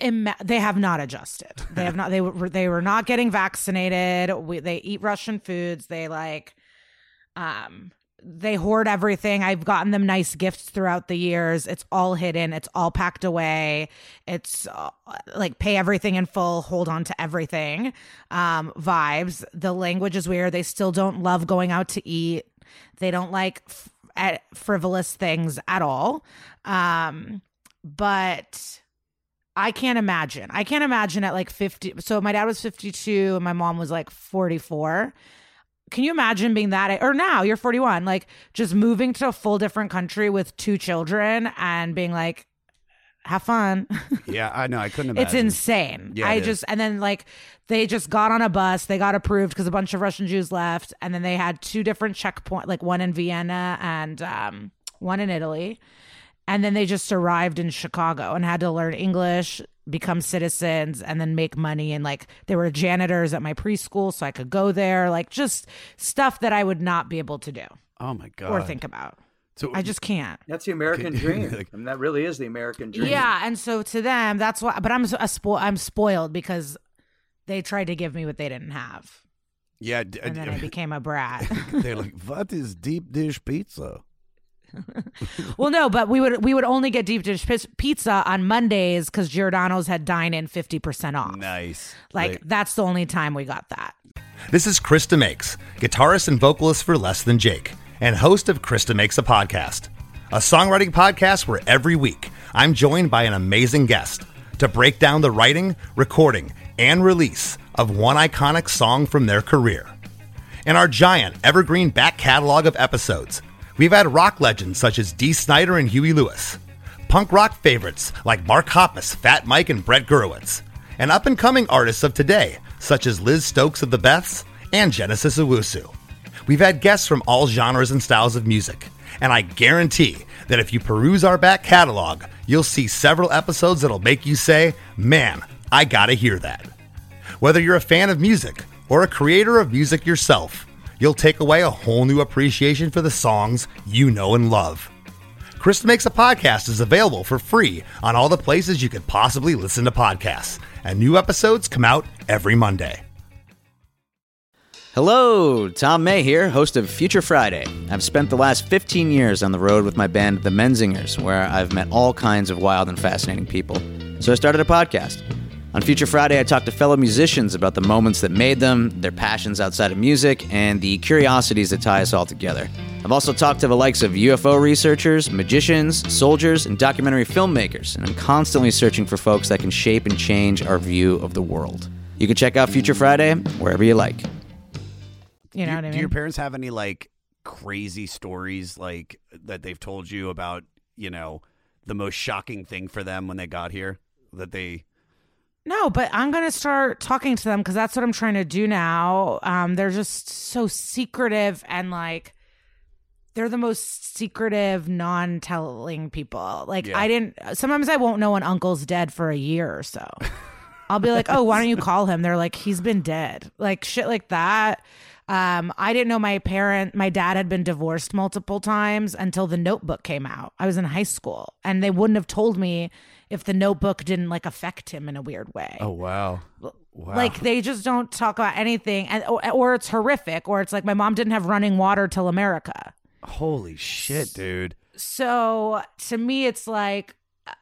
Ima- they have not adjusted. They have not. They were. They were not getting vaccinated. We, they eat Russian foods. They like. Um. they hoard everything. I've gotten them nice gifts throughout the years. It's all hidden. It's all packed away. It's uh, like pay everything in full, hold on to everything. Um, vibes. The language is weird. They still don't love going out to eat. They don't like f- at frivolous things at all. Um, but I can't imagine. I can't imagine at like 50. So my dad was 52 and my mom was like 44. Can you imagine being that or now you're 41 like just moving to a full different country with two children and being like have fun. Yeah, I know. I couldn't It's insane. Yeah, I it is. just and then like they just got on a bus. They got approved because a bunch of Russian Jews left, and then they had two different checkpoint, like one in Vienna and um, one in Italy, and then they just arrived in Chicago and had to learn English, become citizens, and then make money. And like they were janitors at my preschool, so I could go there. Like just stuff that I would not be able to do Oh my god. or think about. So I just can't. That's the American dream. I mean, that really is the American dream. Yeah, and so to them, that's why. But I'm a spo- I'm spoiled because they tried to give me what they didn't have, Yeah. d- and then I became a brat. They're like, what is deep dish pizza? well, no, but we would we would only get deep dish pizza on Mondays because Giordano's had dine in fifty percent off. Nice. Like that's the only time we got that. This is Chris DeMakes, guitarist and vocalist for Less Than Jake, and host of Chris DeMakes a Podcast, a songwriting podcast where every week I'm joined by an amazing guest to break down the writing, recording, and release of one iconic song from their career. In our giant evergreen back catalog of episodes, we've had rock legends such as Dee Snider and Huey Lewis, punk rock favorites like Mark Hoppus, Fat Mike, and Brett Gurewitz, and up and coming artists of today such as Liz Stokes of the Beths and Genesis Owusu. We've had guests from all genres and styles of music, and I guarantee that if you peruse our back catalog, you'll see several episodes that'll make you say, Man, I gotta hear that. Whether you're a fan of music or a creator of music yourself, you'll take away a whole new appreciation for the songs you know and love. Chris DeMakes a Podcast is available for free on all the places you could possibly listen to podcasts, and new episodes come out every Monday. Hello, Tom May here, host of Future Friday. I've spent the last 15 years on the road with my band, The Menzingers, where I've met all kinds of wild and fascinating people. So I started a podcast. On Future Friday, I talk to fellow musicians about the moments that made them, their passions outside of music, and the curiosities that tie us all together. I've also talked to the likes of UFO researchers, magicians, soldiers, and documentary filmmakers, and I'm constantly searching for folks that can shape and change our view of the world. You can check out Future Friday wherever you like. You know do, what I do your parents have any like crazy stories like that they've told you about, you know, the most shocking thing for them when they got here that they No, but I'm gonna start talking to them because that's what I'm trying to do now. Um, they're just so secretive and like they're the most secretive, non-telling people. Like Yeah. I didn't. Sometimes I won't know when Uncle's dead for a year or so. I'll be like, oh, why don't you call him? They're like, he's been dead. Like shit like that. Um, I didn't know my parent, my dad had been divorced multiple times until the notebook came out. I was in high school and they wouldn't have told me if the notebook didn't like affect him in a weird way. Oh wow. Wow. Like they just don't talk about anything, and or, or it's horrific, or it's like my mom didn't have running water till America. Holy shit, dude. So to me, it's like, uh,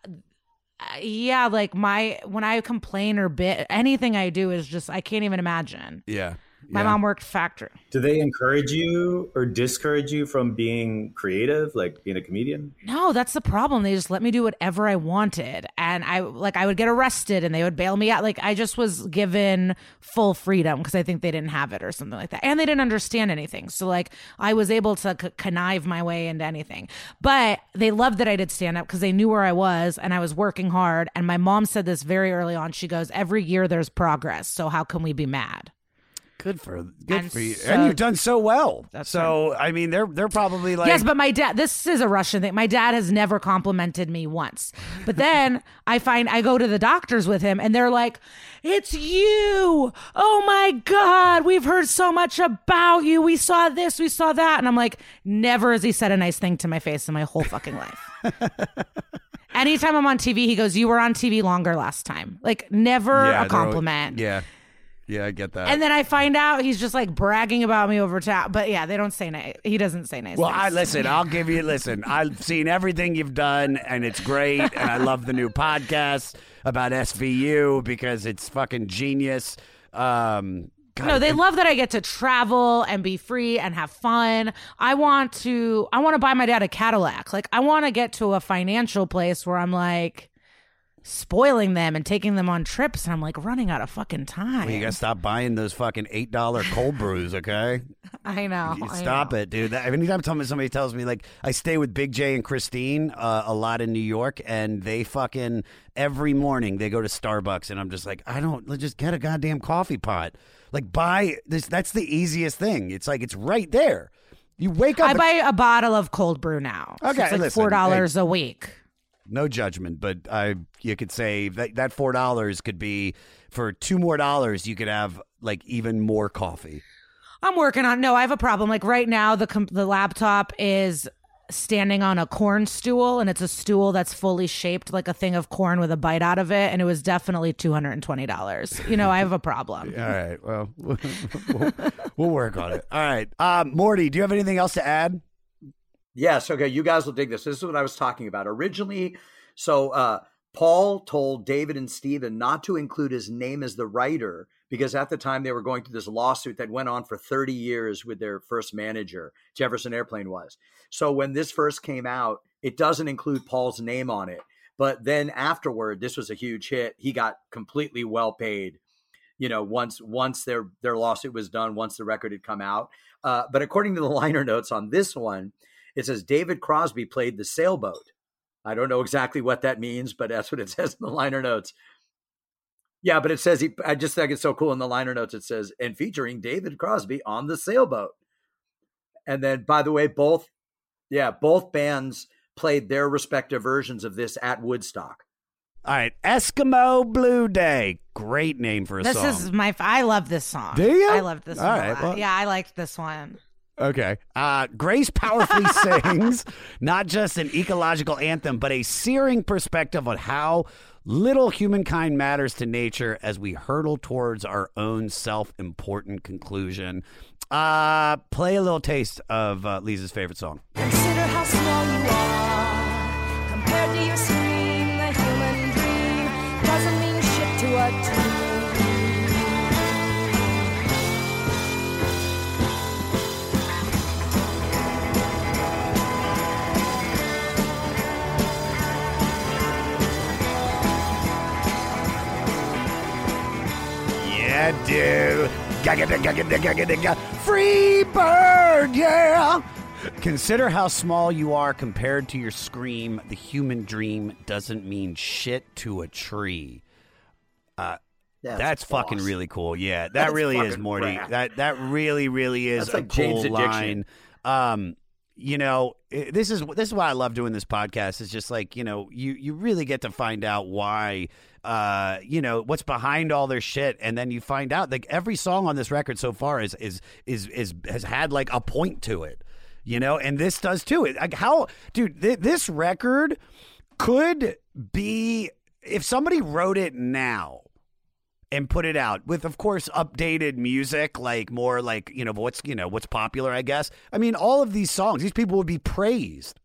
uh, yeah, like my when I complain or bit anything I do is just I can't even imagine. Yeah. My mom worked factory. Do they encourage you or discourage you from being creative, like being a comedian? No, that's the problem. They just let me do whatever I wanted. And I like I would get arrested and they would bail me out. Like I just was given full freedom because I think they didn't have it or something like that. And they didn't understand anything. So like I was able to c- connive my way into anything. But they loved that I did stand up because they knew where I was and I was working hard. And my mom said this very early on. She goes, "Every year there's progress. So how can we be mad?" Good for good And for you. so- and you've done so well. so I mean they're they're probably like yes, but my dad, this is a Russian thing. My dad has never complimented me once. But then I find I go to the doctors with him and they're like, it's you. Oh my God. We've heard so much about you. We saw this, we saw that. And I'm like, never has he said a nice thing to my face in my whole fucking life. Anytime I'm on TV, he goes, You were on TV longer last time. Like, never Yeah, a compliment. Yeah. Yeah, I get that. And then I find out he's just like bragging about me over top. But yeah, they don't say nice. He doesn't say nice. Well, things. I listen. I'll give you. Listen, I've seen everything you've done, and it's great. And I love the new podcast about SVU because it's fucking genius. Um, God, No, they love that I get to travel and be free and have fun. I want to I want to buy my dad a Cadillac. Like I want to get to a financial place where I'm like spoiling them and taking them on trips and I'm like running out of fucking time. Well, you gotta stop buying those fucking eight dollar cold brews, okay? I know. You I stop know. it, dude. That, anytime somebody somebody tells me like I stay with Big Jay and Christine uh, a lot in New York, and they fucking every morning they go to Starbucks, and I'm just like, I don't let's just get a goddamn coffee pot. Like buy this. That's the easiest thing. It's like it's right there. You wake up. I buy a bottle of cold brew now. So Okay, it's like listen, four dollars a week. No judgment, but I you could say that that four dollars could be for two more dollars. You could have like even more coffee. I'm working on. No, I have a problem. Like right now, the com- the laptop is standing on a corn stool, and it's a stool that's fully shaped like a thing of corn with a bite out of it, and it was definitely two hundred and twenty dollars. You know, I have a problem. All right. Well, we'll, we'll work on it. All right. Um, Morty, do you have anything else to add? Yes. Okay. You guys will dig this. This is what I was talking about originally. So uh, Paul told David and Stephen not to include his name as the writer because at the time they were going through this lawsuit that went on for 30 years with their first manager, Jefferson Airplane was. So when this first came out, it doesn't include Paul's name on it. But then afterward, this was a huge hit. He got completely well paid. You know, once once their their lawsuit was done, once the record had come out. Uh, but according to the liner notes on this one, it says David Crosby played the sailboat. I don't know exactly what that means, but that's what it says in the liner notes. Yeah, but it says he. I just think it's so cool in the liner notes. It says and featuring David Crosby on the sailboat. And then, by the way, both, yeah, both bands played their respective versions of this at Woodstock. All right. Eskimo Blue Day. Great name for a This song. This is my. I love this song. Do you? I love this All one. a right, lot. well- yeah, I liked this one. Okay. Uh, Grace powerfully sings not just an ecological anthem, but a searing perspective on how little humankind matters to nature as we hurtle towards our own self important conclusion. Uh, play a little taste of uh, Liza's favorite song. Gaga, gaga. Free bird, yeah. Consider how small you are compared to your scream. The human dream doesn't mean shit to a tree. Uh, That's that's, fucking really cool. Yeah, that That's really is Morty. rad. That that really really is That's a like cool Addiction. line. Um, you know, i- this is this is why I love doing this podcast. Is just like you know, you you really get to find out why, uh, you know, what's behind all their shit, and then you find out like every song on this record so far is is is is has had like a point to it, you know, and this does too. It like how, dude, th- this record could be if somebody wrote it now and put it out with of course updated music like more like you know what's you know what's popular i guess. I mean all of these songs these people would be praised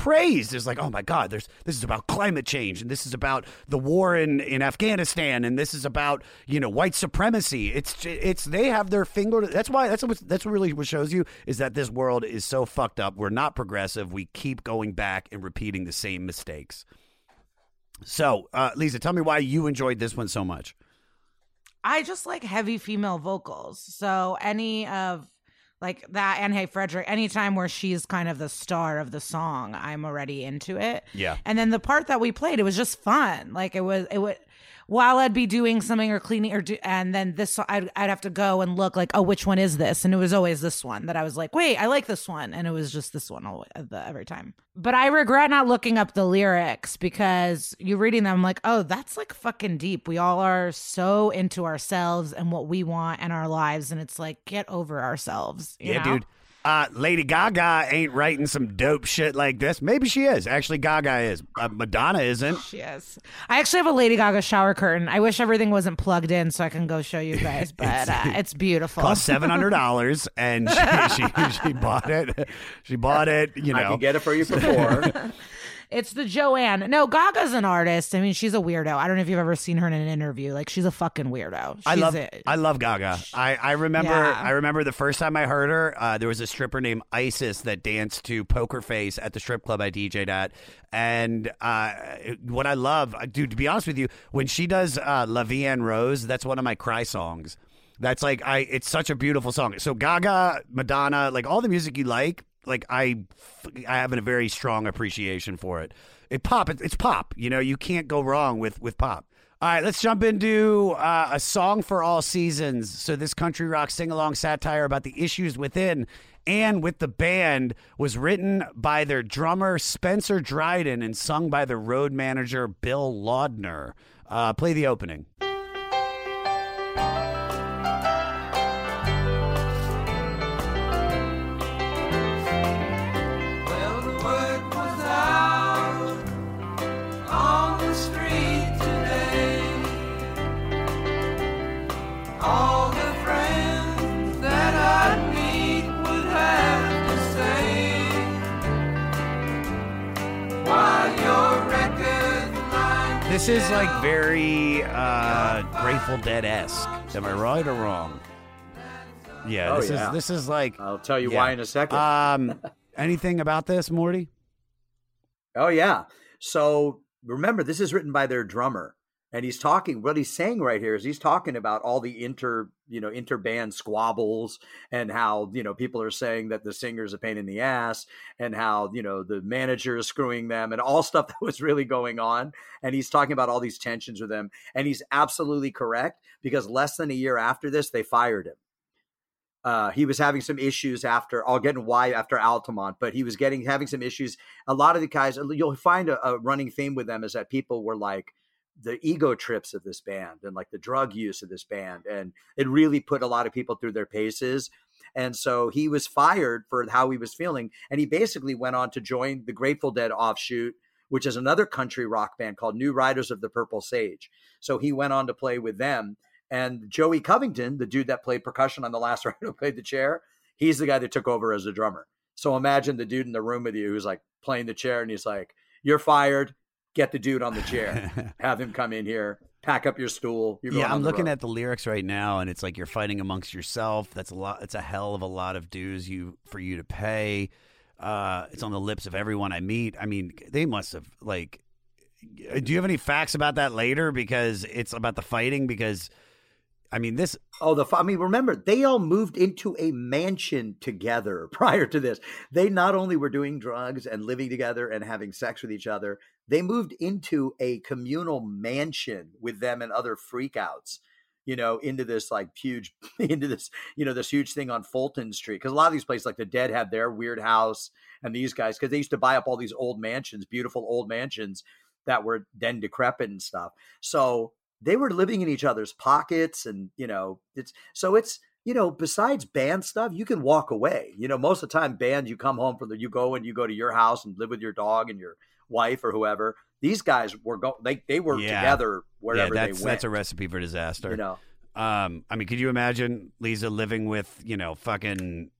praised. Is like oh my god there's this is about climate change and this is about the war in in afghanistan and this is about you know white supremacy. It's it's they have their finger that's why that's what that's what really what shows you is that this world is so fucked up. We're not progressive. We keep going back and repeating the same mistakes. So uh liza tell me why you enjoyed this one so much. I just like heavy female vocals. So any of like that and Hey Frederick, anytime where she's kind of the star of the song, I'm already into it. Yeah. And then the part that we played, it was just fun. Like it was, it would, while I'd be doing something or cleaning or do, and then this, I'd, I'd have to go and look like, oh, which one is this? And it was always this one that I was like, wait, I like this one. And it was just this one all, the, uh, every time. But I regret not looking up the lyrics because you reading them, I'm like, oh, that's like fucking deep. We all are so into ourselves and what we want and our lives. And it's like, get over ourselves. you yeah, know? dude. Uh, Lady Gaga ain't writing some dope shit like this. Maybe she is. Actually, Gaga is. Uh, Madonna isn't. She is. I actually have a Lady Gaga shower curtain. I wish everything wasn't plugged in so I can go show you guys, but uh, it's beautiful. Cost seven hundred dollars, and she, she she bought it. She bought it. You know, I can get it for you for four. It's the Joanne. No, Gaga's an artist. I mean, she's a weirdo. I don't know if you've ever seen her in an interview. Like, she's a fucking weirdo. She's I love a- I love Gaga. I, I remember Yeah. I remember the first time I heard her. Uh, there was a stripper named Isis that danced to Poker Face at the strip club I DJ'd at, and uh, what I love, uh, dude, to be honest with you, when she does uh, La Vie en Rose, that's one of my cry songs. That's like I. It's such a beautiful song. So Gaga, Madonna, like all the music you like, like I, I have a very strong appreciation for it. It pop. It, it's pop. You know, you can't go wrong with with pop. All right, let's jump into uh, a song for all seasons. So this country rock sing along satire about the issues within and with the band was written by their drummer Spencer Dryden and sung by the road manager Bill Laudner. Uh, play the opening. This is like very uh, Grateful Dead esque. Am I right or wrong? Yeah, Oh, this yeah. is this is like. I'll tell you yeah. why in a second. Um, anything about this, Morty? Oh yeah. So remember, this is written by their drummer, and he's talking. What he's saying right here is he's talking about all the inter, you know, interband squabbles, and how you know people are saying that the singer's a pain in the ass, and how you know the manager is screwing them, and all stuff that was really going on. And he's talking about all these tensions with them, and he's absolutely correct because less than a year after this, they fired him uh, he was having some issues after I'll get into why after Altamont, but he was getting having some issues. A lot of the guys, you'll find a, a running theme with them is that people were like the ego trips of this band and like the drug use of this band, and it really put a lot of people through their paces. And so he was fired for how he was feeling, and he basically went on to join the Grateful Dead offshoot, which is another country rock band called New Riders of the Purple Sage. So he went on to play with them. And Joey Covington, the dude that played percussion on the last record who played the chair, he's the guy that took over as a drummer. So imagine the dude in the room with you who's like playing the chair and he's like, You're fired. Get the dude on the chair. Have him come in here. Pack up your stool. You're going yeah, I'm looking road." at the lyrics right now, and it's like you're fighting amongst yourself. That's a lot. It's a hell of a lot of dues you for you to pay. Uh, it's on the lips of everyone I meet. I mean, they must have like. Do you have any facts about that later? Because it's about the fighting. Because, I mean, this. Oh, the I mean, remember they all moved into a mansion together prior to this. They not only were doing drugs and living together and having sex with each other, they moved into a communal mansion with them and other freakouts. You know, into this like huge, into this you know this huge thing on Fulton Street because a lot of these places like the Dead had their weird house, and these guys because they used to buy up all these old mansions, beautiful old mansions that were then decrepit and stuff. So they were living in each other's pockets and you know it's so it's you know besides band stuff you can walk away you know most of the time band you come home from the you go and you go to your house and live with your dog and your wife or whoever these guys were go they they were Yeah. together wherever yeah, that's they went that's a recipe for disaster. you know Um, I mean, could you imagine Liza living with you know fucking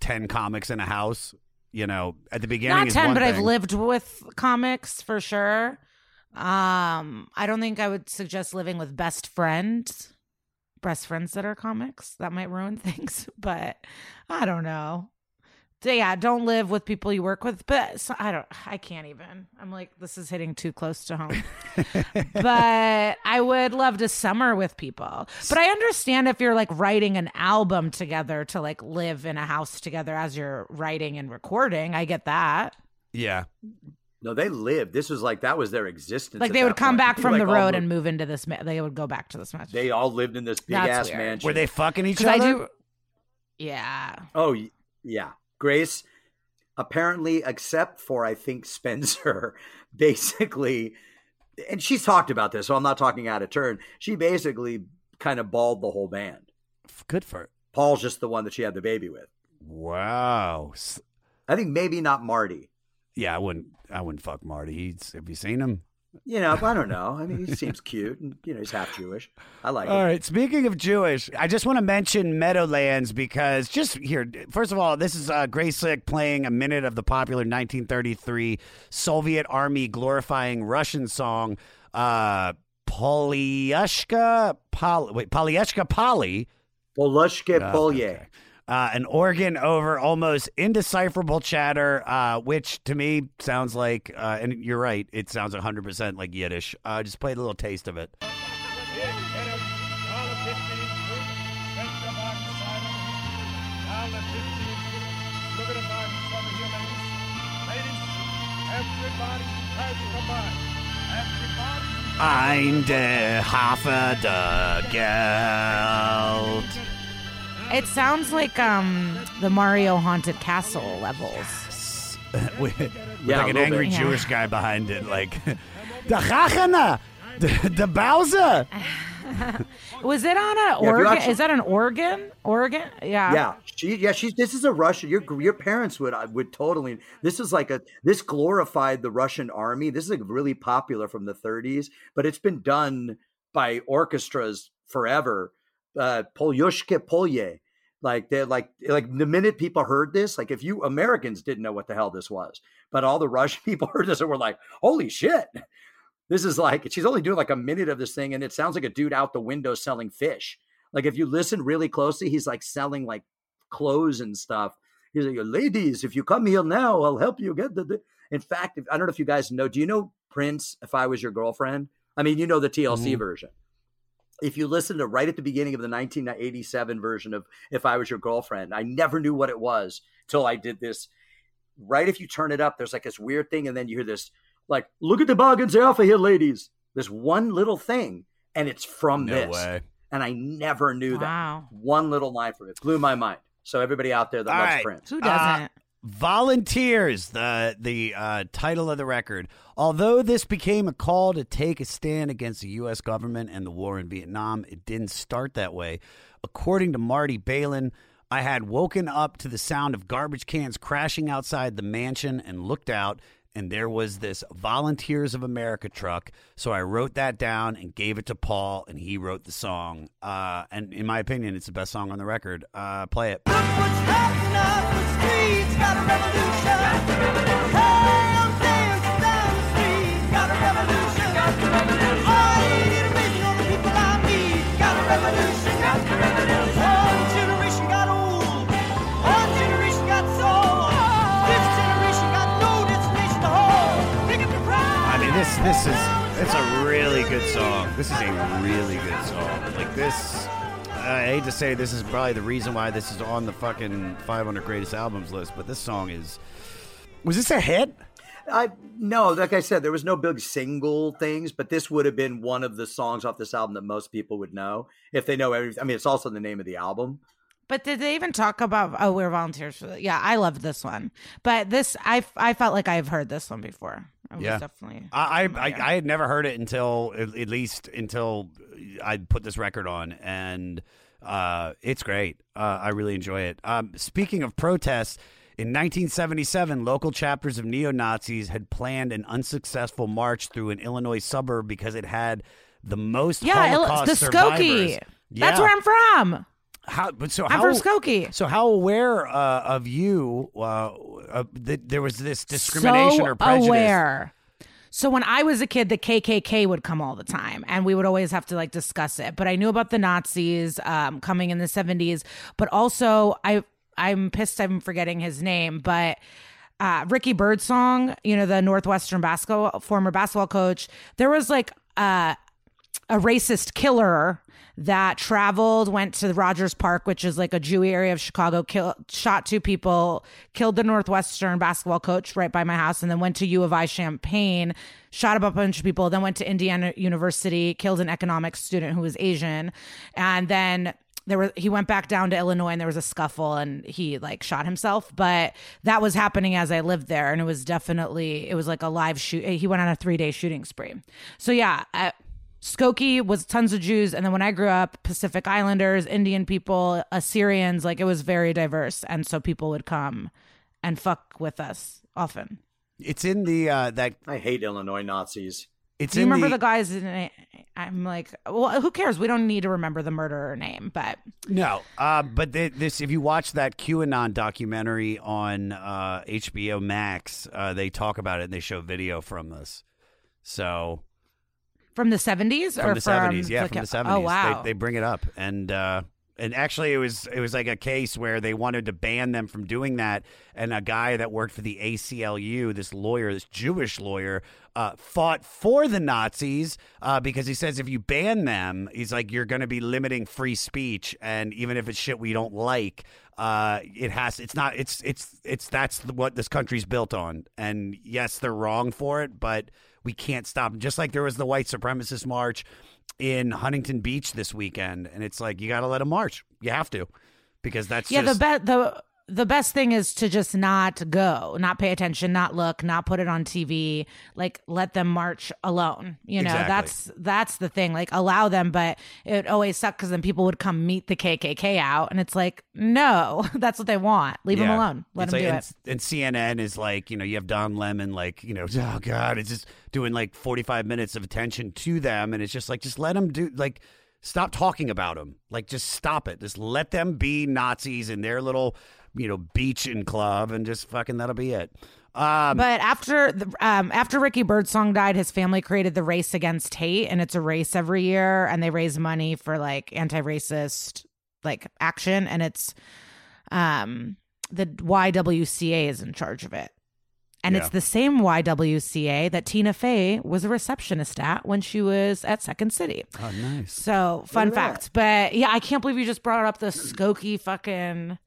ten comics in a house? You know, at the beginning, Not is 10, one but I've lived with comics for sure. Um, I don't think I would suggest living with best friends, best friends that are comics. That might ruin things, but I don't know. So, yeah, don't live with people you work with, but so, I don't, I can't even. I'm like, this is hitting too close to home. but I would love to summer with people. But I understand if you're like writing an album together to like live in a house together as you're writing and recording. I get that. Yeah. No they lived this was like that was their existence Like they would come point. back from like, the road moved- and move into this. Ma- they would go back to this match. they all lived in this big That's ass weird. mansion Were they fucking each 'Cause I other? do. Yeah. Oh yeah, Grace. Apparently, except for I think Spencer, basically, and she's talked about this, so I'm not talking out of turn. She basically kind of balled the whole band. Good for it. Paul's just the one that she had the baby with. Wow. I think maybe not Marty. Yeah, I wouldn't. I wouldn't fuck Marty. He's. Have you seen him? You know, I don't know. I mean, he seems cute, and you know, he's half Jewish. I like All it. right. Speaking of Jewish, I just want to mention Meadowlands because just here, first of all, this is uh, Grace Slick playing a minute of the popular 1933 Soviet Army glorifying Russian song, uh, Polyushka Pol. Wait, Polyushka Polly. Polushke Uh, Polye. Uh, an organ over almost indecipherable chatter, uh, which to me sounds like, uh, and you're right, it sounds 100% like Yiddish. Uh, just play a little taste of it. Ein der Hafer der Geld. It sounds like um the Mario Haunted Castle levels. with, with Yeah, like an little angry bit. Jewish guy behind it, like the Chachana, the, the Bowser. Was it on a Yeah, if you organ? actually- Is that an organ? Organ? Yeah. Yeah, she. Yeah, she's. This is a Russian. Your your parents would uh, would totally. This is like a. This glorified the Russian army. This is like really popular from the 30s, but it's been done by orchestras forever. Uh, Polyushke Polye. Like they're like like the minute people heard this, like if you Americans didn't know what the hell this was, but all the Russian people heard this and were like, "Holy shit!" This is like she's only doing like a minute of this thing, and it sounds like a dude out the window selling fish. Like if you listen really closely, he's like selling like clothes and stuff. He's like, "Ladies, if you come here now, I'll help you get the." the-" In fact, if, I don't know if you guys know. Do you know Prince? If I was your girlfriend, I mean, you know the TLC Mhm. version. If you listen to right at the beginning of the 1987 version of "If I Was Your Girlfriend," I never knew what it was till I did this. Right, if you turn it up, there's like this weird thing, and then you hear this like, "Look at the bargains they offer here, ladies." There's one little thing, and it's from No this way. and I never knew Wow. that. One little line from it blew my mind. So everybody out there that All loves right. Prince, Who uh, doesn't? Volunteers, the the uh, title of the record. Although this became a call to take a stand against the U.S. government and the war in Vietnam, it didn't start that way. According to Marty Balin, I had woken up to the sound of garbage cans crashing outside the mansion and looked out, and there was this Volunteers of America truck. So I wrote that down and gave it to Paul, and he wrote the song. Uh, and in my opinion, it's the best song on the record. Uh, play it. This this is it's a really good song. This is a really good song. Like this, I hate to say this is probably the reason why this is on the fucking 500 greatest albums list, but this song is. Was this a hit? I no, like I said, there was no big single things, but this would have been one of the songs off this album that most people would know if they know everything. I mean, it's also the name of the album. But did they even talk about? Oh, we're volunteers yeah, I loved this one. But this, I I felt like I've heard this one before. Was Yeah. definitely. I, I, I, I had never heard it until at least until I put this record on, and uh, it's great. Uh, I really enjoy it. Um, speaking of protests, in 1977, local chapters of neo Nazis had planned an unsuccessful march through an Illinois suburb because it had the most Yeah, Holocaust the survivors. Skokie. That's where I'm from. How? But so I'm how? from Skokie. So how aware uh, of you uh, uh, that there was this discrimination so or prejudice? aware. So when I was a kid, the KKK would come all the time, and we would always have to like discuss it. But I knew about the Nazis um, coming in the seventies. But also, I I'm pissed I'm forgetting his name, but. Uh, Ricky Birdsong, you know, the Northwestern basketball former basketball coach, there was like uh, a racist killer that traveled, went to Rogers Park, which is like a Jewy area of Chicago, kill, shot two people, killed the Northwestern basketball coach right by my house, and then went to U of I Champaign, shot up a bunch of people, then went to Indiana University, killed an economics student who was Asian, and then there was he went back down to Illinois and there was a scuffle and he like shot himself but that was happening as I lived there and it was definitely it was like a live shoot he went on a 3 day shooting spree. So yeah I, Skokie was tons of Jews, and then when I grew up, Pacific Islanders, Indian people, Assyrians, like it was very diverse, and so people would come and fuck with us often. It's in the uh that I hate Illinois Nazis. it's Do you in remember the, the guys? In? I'm like, well, who cares? We don't need to remember the murderer name, but No, uh, but th- this if you watch that QAnon documentary on uh, HBO Max, uh, they talk about it and they show video from this. So from the 70s from the seventies, yeah, from the seventies. Oh wow! they, they bring it up, and uh, and actually, it was it was like a case where they wanted to ban them from doing that, and a guy that worked for the ACLU, this lawyer, this Jewish lawyer, uh, fought for the Nazis uh, because he says if you ban them, he's like you're going to be limiting free speech, and even if it's shit we don't like. Uh, it has. It's not. It's. It's. It's. That's what this country's built on. And yes, they're wrong for it, but we can't stop. 'em. Just like there was the white supremacist march in Huntington Beach this weekend, and it's like you got to let them march. You have to, because that's yeah, just, the be- the the best thing is to just not go, not pay attention, not look, not put it on TV. Like let them march alone. You know, Exactly. that's that's the thing. Like allow them, but it always sucked because then people would come meet the KKK out, and it's like no, that's what they want. Leave them alone. Let It's them like- do and, it. And CNN is like, you know, you have Don Lemon, like, you know, oh God, it's just doing like 45 minutes of attention to them. And it's just like, just let them do, like, stop talking about them. Like, just stop it. Just let them be Nazis in their little, you know, beach and club and just fucking that'll be it. Um, but after the, um, after Ricky Birdsong died, his family created the Race Against Hate, and it's a race every year, and they raise money for like anti-racist like action, and it's um the YWCA is in charge of it, and Yeah. it's the same YWCA that Tina Fey was a receptionist at when she was at Second City. oh, nice. So fun fact, but yeah, I can't believe you just brought up the Skokie fucking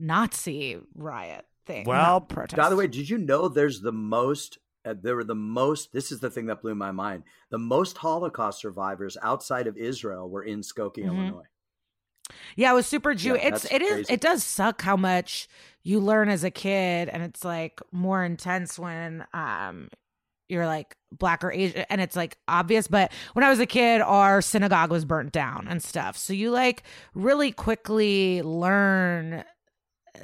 Nazi riot thing. Well, protest. By the way, did you know there's the most? Uh, there were the most. This is the thing that blew my mind. The most Holocaust survivors outside of Israel were in Skokie, Mhm. Illinois. Yeah, it was super Jew. Yeah, it's it is it does suck how much you learn as a kid, and it's like more intense when um you're like black or Asian, and it's like obvious. But when I was a kid, our synagogue was burnt down and stuff. So you like really quickly learn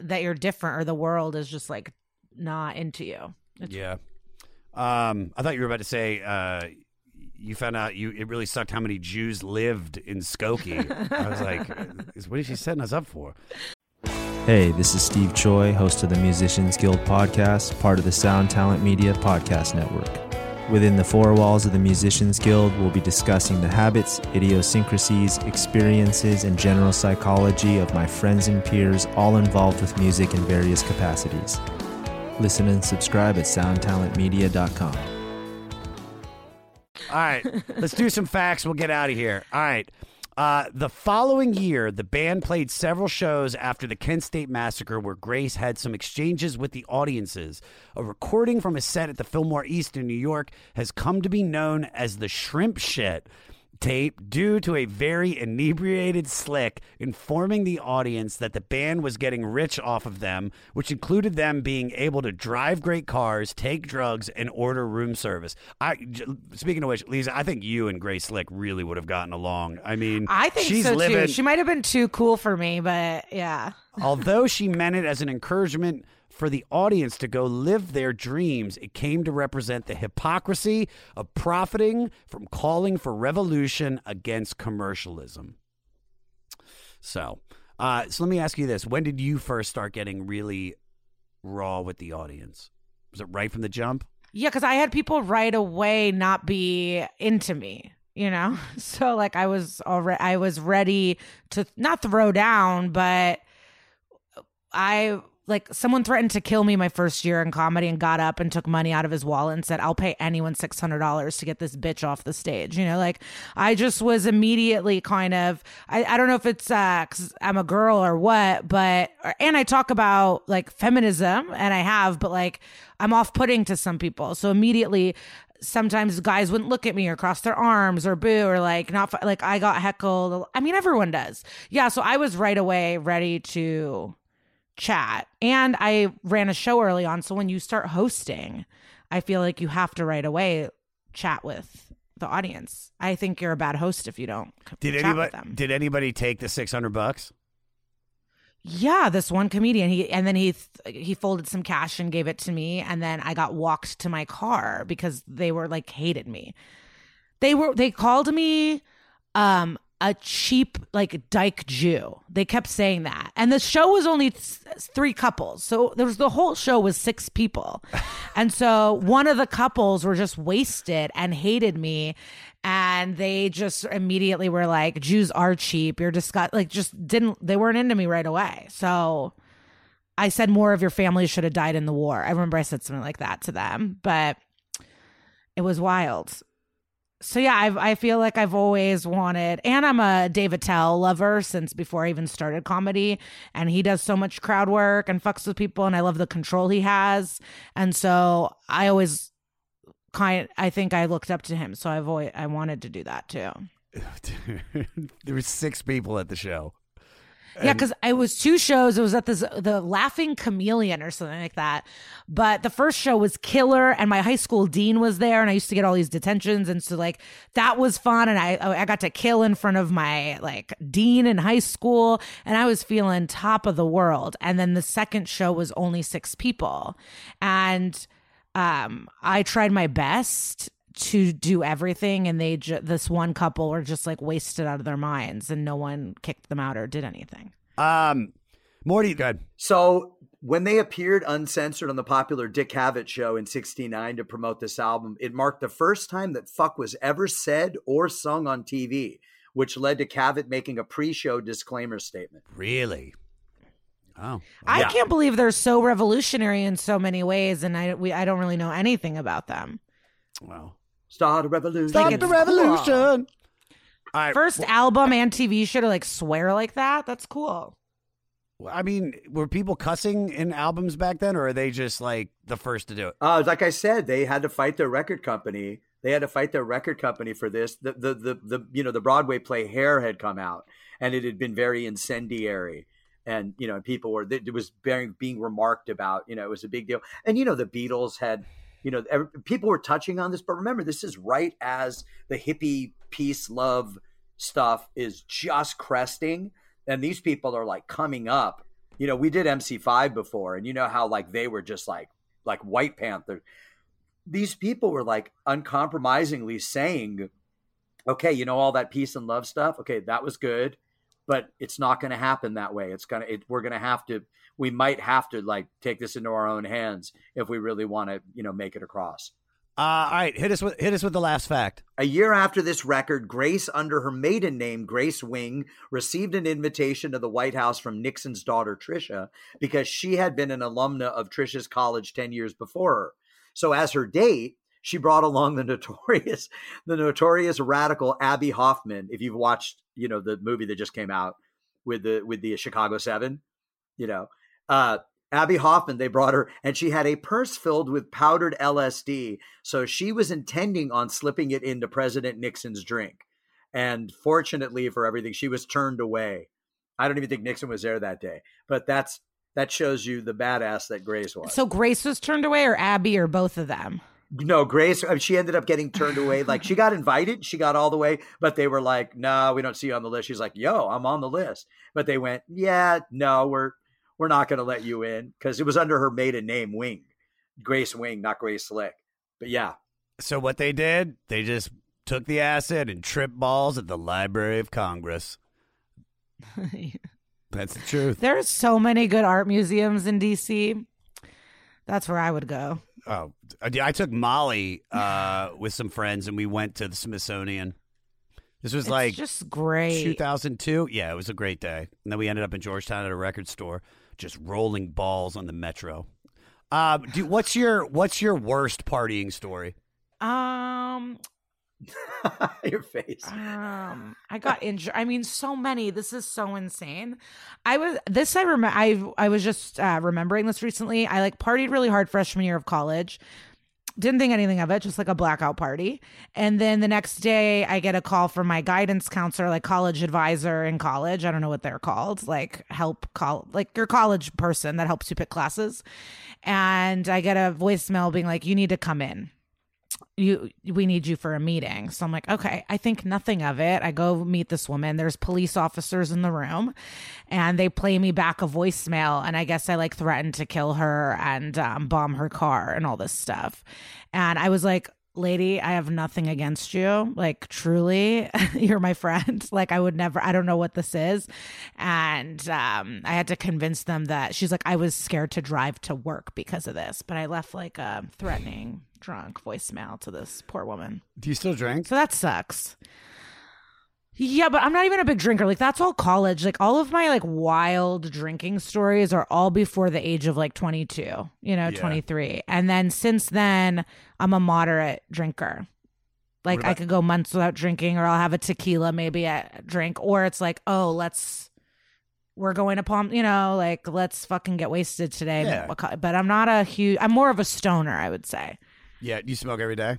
that you're different, or the world is just like not into you. It's Yeah. Um, I thought you were about to say uh, you found out you it really sucked how many Jews lived in Skokie. I was like, what is she setting us up for? Hey, this is Steve Choi, host of the Musicians Guild podcast, part of the Sound Talent Media Podcast Network. Within the four walls of the Musicians Guild, we'll be discussing the habits, idiosyncrasies, experiences, and general psychology of my friends and peers, all involved with music in various capacities. Listen and subscribe at soundtalentmedia.com. All right, let's do some facts. We'll get out of here. All right. Uh, the following year, the band played several shows after the Kent State Massacre where Grace had some exchanges with the audiences. A recording from a set at the Fillmore East in New York has come to be known as the Shrimp Shit tape due to a very inebriated slick informing the audience that the band was getting rich off of them, which included them being able to drive great cars, take drugs, and order room service. I, speaking of which, Liza, I think you and Grace Slick really would have gotten along. I mean, I think she's so living, too. She might have been too cool for me, but yeah. Although she meant it as an encouragement for the audience to go live their dreams, it came to represent the hypocrisy of profiting from calling for revolution against commercialism. So, uh, so let me ask you this: When did you first start getting really raw with the audience? Was it right from the jump? Yeah, because I had people right away not be into me, you know. So like I was already, I was ready to not throw down, but I like someone threatened to kill me my first year in comedy and got up and took money out of his wallet and said, "I'll pay anyone six hundred dollars to get this bitch off the stage." You know, like I just was immediately kind of I, I don't know if it's uh because I'm a girl or what, but and I talk about like feminism and I have, but like I'm off putting to some people, so immediately sometimes guys wouldn't look at me or cross their arms or boo or like not like I got heckled. I mean, everyone does. Yeah, so I was right away ready to chat. And I ran a show early on. So when you start hosting, I feel like you have to right away chat with the audience. I think you're a bad host if you don't Did chat anybody with them. did anybody take the six hundred bucks? Yeah, this one comedian. He and then he th- he folded some cash and gave it to me, and then I got walked to my car because they were like hated me. They were they called me um a cheap like dyke Jew. They kept saying that, and the show was only th- three couples, so there was the whole show was six people, and so one of the couples were just wasted and hated me, and they just immediately were like, "Jews are cheap. You're disgust." Like, just didn't they weren't into me right away. So I said more of your family should have died in the war. I remember I said something like that to them, but it was wild. So yeah, I've, I feel like I've always wanted, and I'm a Dave Attell lover since before I even started comedy, and he does so much crowd work and fucks with people, and I love the control he has, and so I always kind, I think I looked up to him, so I've always I wanted to do that too. there were six people at the show. Yeah, because it was two shows. It was at this the Laughing Chameleon or something like that. But the first show was killer, and my high school dean was there, and I used to get all these detentions, and so like that was fun, and I I got to kill in front of my like dean in high school, and I was feeling top of the world. And then the second show was only six people, and um I tried my best to do everything and they ju- this one couple were just like wasted out of their minds and no one kicked them out or did anything Um, Morty, good. So when they appeared uncensored on the popular Dick Cavett show in 69 to promote this album, it marked the first time that fuck was ever said or sung on TV, which led to Cavett making a pre-show disclaimer statement. Really? Oh. i can't believe they're so revolutionary in so many ways and i we i don't really know anything about them Wow. Start a revolution. Start the revolution. All right. first album and tv show to like swear like that that's cool I mean, were people cussing in albums back then, or are they just like the first to do it? Uh, like I said, they had to fight their record company. They had to fight their record company for this. The, the the the you know the Broadway play Hair had come out, and it had been very incendiary, and you know people were it was being being remarked about. You know, it was a big deal, and you know the Beatles had. You know, every, people were touching on this, but remember, this is right as the hippie peace love stuff is just cresting, and these people are like coming up. You know, we did MC5 before, and you know how like they were just like like White Panther. These people were like uncompromisingly saying, okay, you know, all that peace and love stuff. Okay, that was good, but it's not going to happen that way. It's going to, we're going to have to, we might have to like take this into our own hands if we really want to, you know, make it across. Uh, all right, hit us with hit us with the last fact. A year after this record, Grace, under her maiden name, Grace Wing, received an invitation to the White House from Nixon's daughter, Tricia, because she had been an alumna of Tricia's college 10 years before her. So, as her date, she brought along the notorious, the notorious radical Abbie Hoffman. If you've watched, you know, the movie that just came out with the with the Chicago Seven, you know, uh, Abbie Hoffman, they brought her, and she had a purse filled with powdered LSD. So she was intending on slipping it into President Nixon's drink. And fortunately for everything, she was turned away. I don't even think Nixon was there that day, but that's that shows you the badass that Grace was. so grace was turned away or abby or both of them No, Grace, uh, she ended up getting turned away. Like she got invited, she got all the way, but they were like, "No, we don't see you on the list." She's like, "Yo, I'm on the list," but they went, "Yeah, no, we're we're not going to let you in because it was under her maiden name, Wing, Grace Wing, not Grace Slick." But yeah, So what they did, they just took the acid and tripped balls at the Library of Congress. That's the truth. there's so many good art museums in dc that's where i would go Oh, I I took Molly uh, with some friends, and we went to the Smithsonian. This was It's like just great 2002. Yeah, it was a great day. And then we ended up in Georgetown at a record store, just rolling balls on the metro. Uh, do, what's your what's your worst partying story? um your face. Um, I got injured. I mean, so many. This is so insane. I was this. I remember. I I was just uh, remembering this recently. I like partied really hard freshman year of college. Didn't think anything of it, just like a blackout party. And then the next day, I get a call from my guidance counselor, like college advisor in college. I don't know what they're called, like help call, like your college person that helps you pick classes. And I get a voicemail being like, "You need to come in." You we need you for a meeting. So i'm like okay i think nothing of it. I go meet this woman. There's police officers in the room and they play me back a voicemail. And i guess i like threatened to kill her and um, bomb her car and all this stuff. And i was like lady i have nothing against you. Like truly you're my friend. Like i would never i don't know what this is. And um i had to convince them that she's like i was scared to drive to work because of this but i left like a threatening drunk voicemail to this poor woman. Do you still drink? so that sucks. Yeah but i'm not even a big drinker. Like that's all college. Like all of my like wild drinking stories are all before the age of like 22 you know Yeah. 23 and then since then i'm a moderate drinker. Like i could go months without drinking or i'll have a tequila maybe a drink. Or it's like oh let's we're going to palm you know like let's fucking get wasted today. Yeah. but i'm not a huge i'm more of a stoner i would say Yeah, you smoke every day.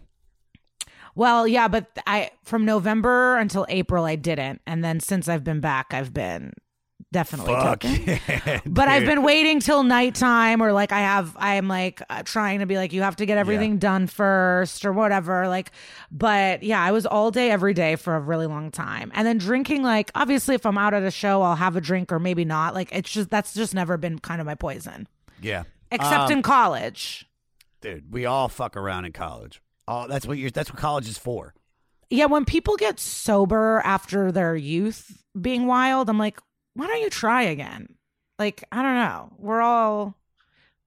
well, yeah, but I from November until April I didn't, and then since I've been back, I've been definitely Fuck yeah, But I've been waiting till nighttime, or like I have, I'm like uh, trying to be like, you have to get everything done first, or whatever. Like, but yeah, I was all day, every day for a really long time, and then drinking. Like, obviously, if I'm out at a show, I'll have a drink, or maybe not. Like, it's just that's just never been kind of my poison, Yeah. except Um, in college. Dude, we all fuck around in college. Oh, that's what you're. That's what college is for. Yeah, when people get sober after their youth being wild, I'm like, why don't you try again? Like, I don't know. We're all,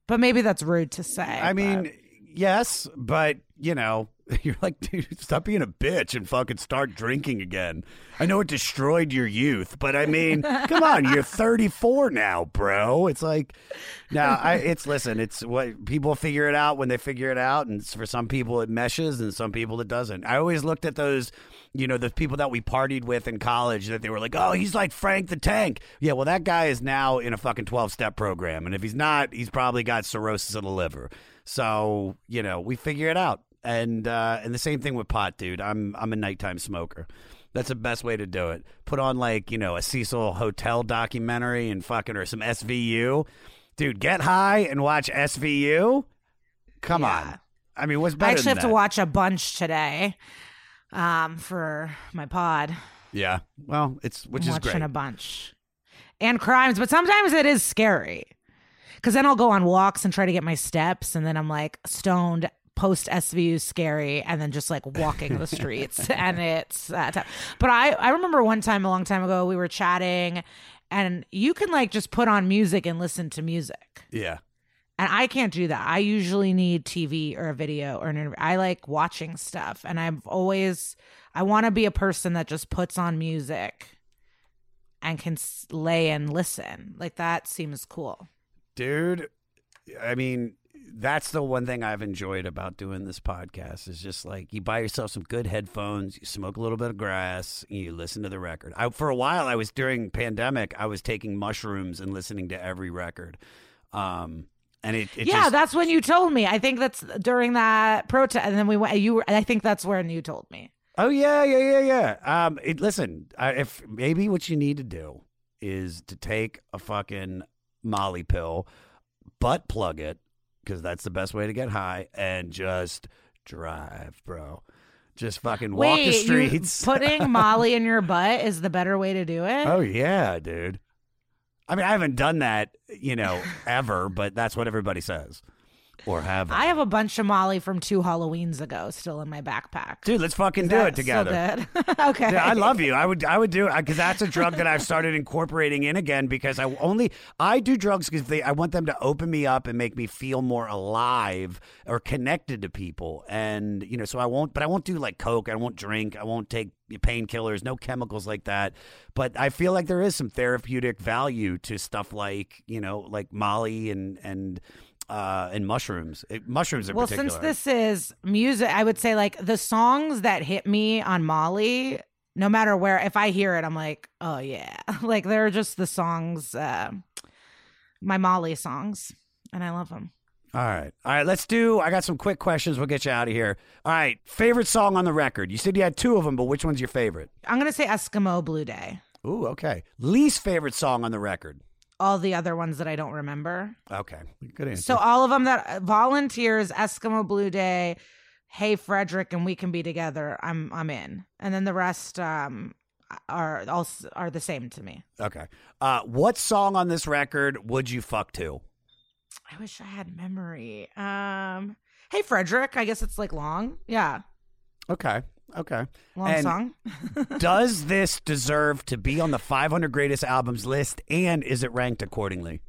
but maybe that's rude to say. I mean, yes, but you know, you're like, dude, stop being a bitch and fucking start drinking again. I know it destroyed your youth, but I mean, come on, you're 34 now, bro. It's like, now I, it's listen, it's what people figure it out when they figure it out, and for some people it meshes, and some people it doesn't. I always looked at those. You know, the people that we partied with in college that they were like, oh, he's like Frank the Tank. Yeah, well, that guy is now in a fucking 12 step program. And if he's not, he's probably got cirrhosis of the liver. So, you know, we figure it out. And uh, and the same thing with pot, dude. I'm I'm a nighttime smoker. That's the best way to do it. Put on like, you know, a Cecil Hotel documentary and fucking or some SVU. Dude, get high and watch SVU. Come on. I mean, what's better I actually have to watch a bunch today, um, for my pod. Yeah. Well, it's which I'm is watching great. a bunch and crimes, but sometimes it is scary because then I'll go on walks and try to get my steps, and then I'm like stoned. Post SVU scary, and then just like walking the streets, and it's uh. But I I remember one time a long time ago we were chatting, and you can like just put on music and listen to music. yeah. And I can't do that. I usually need TV or a video or an interview. I like watching stuff. And I've always, I want to be a person that just puts on music and can lay and listen. Like that seems cool. dude i mean that's the one thing i've enjoyed about doing this podcast is just like you buy yourself some good headphones you smoke a little bit of grass and you listen to the record I, for a while i was during pandemic i was taking mushrooms and listening to every record um and it, it yeah, just, that's when you told me. I think that's during that protest. And then we went, you were, I think that's when you told me. Oh yeah, yeah, yeah, yeah. Um, it, listen, I, if maybe what you need to do is to take a fucking Molly pill, butt plug it, because that's the best way to get high, and just drive, bro. Just fucking walk Wait, the you- streets. putting Molly in your butt is the better way to do it? oh yeah, dude. I mean, I haven't done that, you know, ever, but that's what everybody says, or have. I have a bunch of Molly from two Halloweens ago still in my backpack. Dude, let's fucking do it together. okay. Yeah, I love you. I would, I would do it because that's a drug that I've started incorporating in again because I only I do drugs because they I want them to open me up and make me feel more alive or connected to people, and you know, so I won't. But I won't do like coke. I won't drink. I won't take painkillers. No chemicals like that. But I feel like there is some therapeutic value to stuff like you know, like Molly and and. Uh, and mushrooms, It- mushrooms in well, particular. since this is music, I would say like the songs that hit me on Molly, no matter where, if I hear it, I'm like, oh yeah, like they're just the songs, uh, my Molly songs, and I love them. All right. All right. Let's do. I got some quick questions. We'll get you out of here. All right. Favorite song on the record? You said you had two of them, but which one's your favorite? I'm gonna say Eskimo Blue Day. Ooh, okay. Least favorite song on the record? All the other ones that I don't remember. Okay. Good answer. So all of them that volunteers, Eskimo Blue Day, Hey Fredrick and We Can Be Together, I'm I'm in. And then the rest um are also are the same to me. Okay. Uh, what song on this record would you fuck to? I wish I had memory. Um Hey Fredrick, I guess it's like long. Yeah. Okay. Okay. Long And song. Does this deserve to be on the 500 greatest albums list and is it ranked accordingly?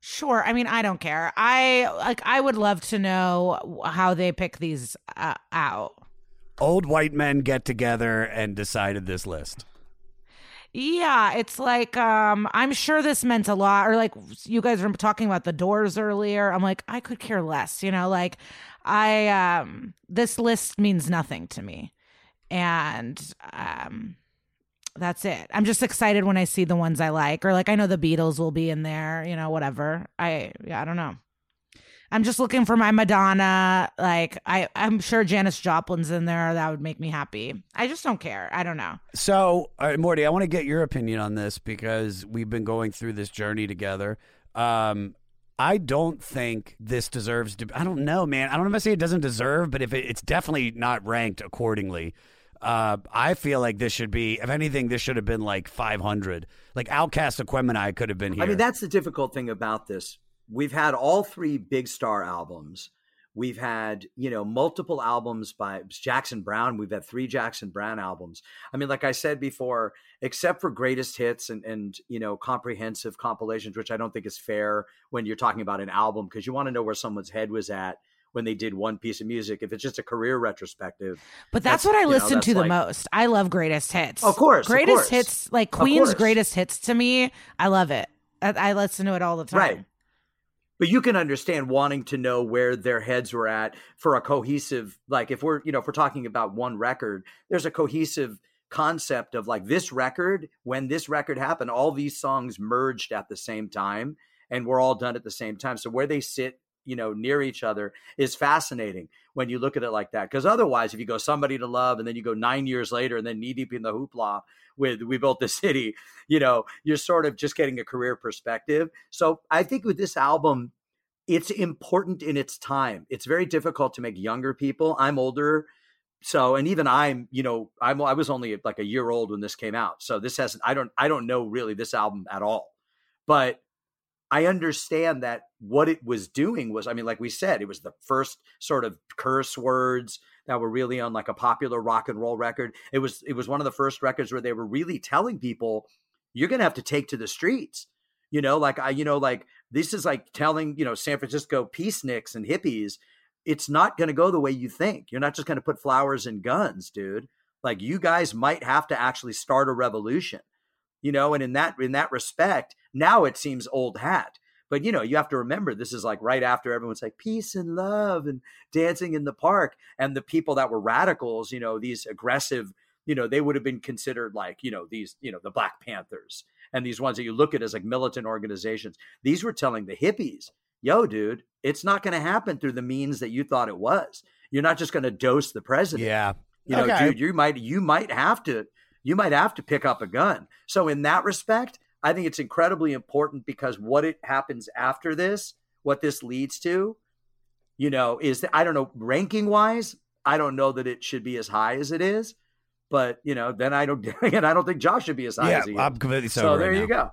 Sure. I mean, I don't care. I like I would love to know how they pick these uh, out. Old white men get together and decided this list. Yeah, it's like um I'm sure this meant a lot or like you guys were talking about the doors earlier. I'm like I could care less, you know, like I um this list means nothing to me. And um that's it. I'm just excited when I see the ones I like or like I know the Beatles will be in there, you know, whatever. I yeah, I don't know. I'm just looking for my Madonna. Like I, I'm sure Janis Joplin's in there. That would make me happy. I just don't care. I don't know. So, right, Morty, I want to get your opinion on this because we've been going through this journey together. Um, I don't think this deserves to. I don't know, man. I don't know if I say it doesn't deserve, but if it, it's definitely not ranked accordingly. Uh, I feel like this should be, if anything, this should have been like 500. Like OutKast Aquemini could have been here. I mean, that's the difficult thing about this. We've had all three big star albums. We've had, you know, multiple albums by Jackson Browne. We've had three Jackson Browne albums. I mean, like I said before, except for greatest hits and, and you know, comprehensive compilations, which I don't think is fair when you're talking about an album because you want to know where someone's head was at when they did one piece of music. If it's just a career retrospective. But that's, what I know, listen that's to the like- most. I love greatest hits. Of course, of greatest course. hits like Queen's greatest hits to me. I love it. I, I listen to it all the time. Right. But you can understand wanting to know where their heads were at for a cohesive, like if we're, you know, if we're talking about one record, there's a cohesive concept of like this record, when this record happened, all these songs merged at the same time and we're all done at the same time. So where they sit, you know, near each other is fascinating when you look at it like that. Because otherwise, if you go somebody to love and then you go nine years later and then knee deep in the hoopla with we built the city, you know, you're sort of just getting a career perspective. So I think with this album, it's important in its time. It's very difficult to make younger people. I'm older. So, and even I'm, you know, I'm, I was only like a year old when this came out. So this hasn't, I don't, I don't know really this album at all, but I understand that what it was doing was, I mean, like we said, it was the first sort of curse words that were really on like a popular rock and roll record. It was, it was one of the first records where they were really telling people, you're to have to take to the streets. You know, like I, you know, like this is like telling, you know, San Francisco peaceniks and hippies, it's not to go the way you think. You're not just to put flowers and guns, dude. Like you guys might have to actually start a revolution. You know, and in that in that respect, now it seems old hat. But you know, you have to remember this is like right after everyone's like peace and love and dancing in the park, and the people that were radicals, you know, these aggressive, you know, they would have been considered like, you know, these, you know, the Black Panthers and these ones that you look at as like militant organizations. These were telling the hippies, yo, dude, it's not going to happen through the means that you thought it was. You're not just going to dose the president. Yeah. You know, Okay. dude, you might you might have to you might have to pick up a gun. So in that respect, I think it's incredibly important because what it happens after this, what this leads to, you know, is that I don't know ranking wise, I don't know that it should be as high as it is. But you know, then I don't, and I don't think Josh should be as high Yeah, as he is. I'm completely so. sober there right you now. go.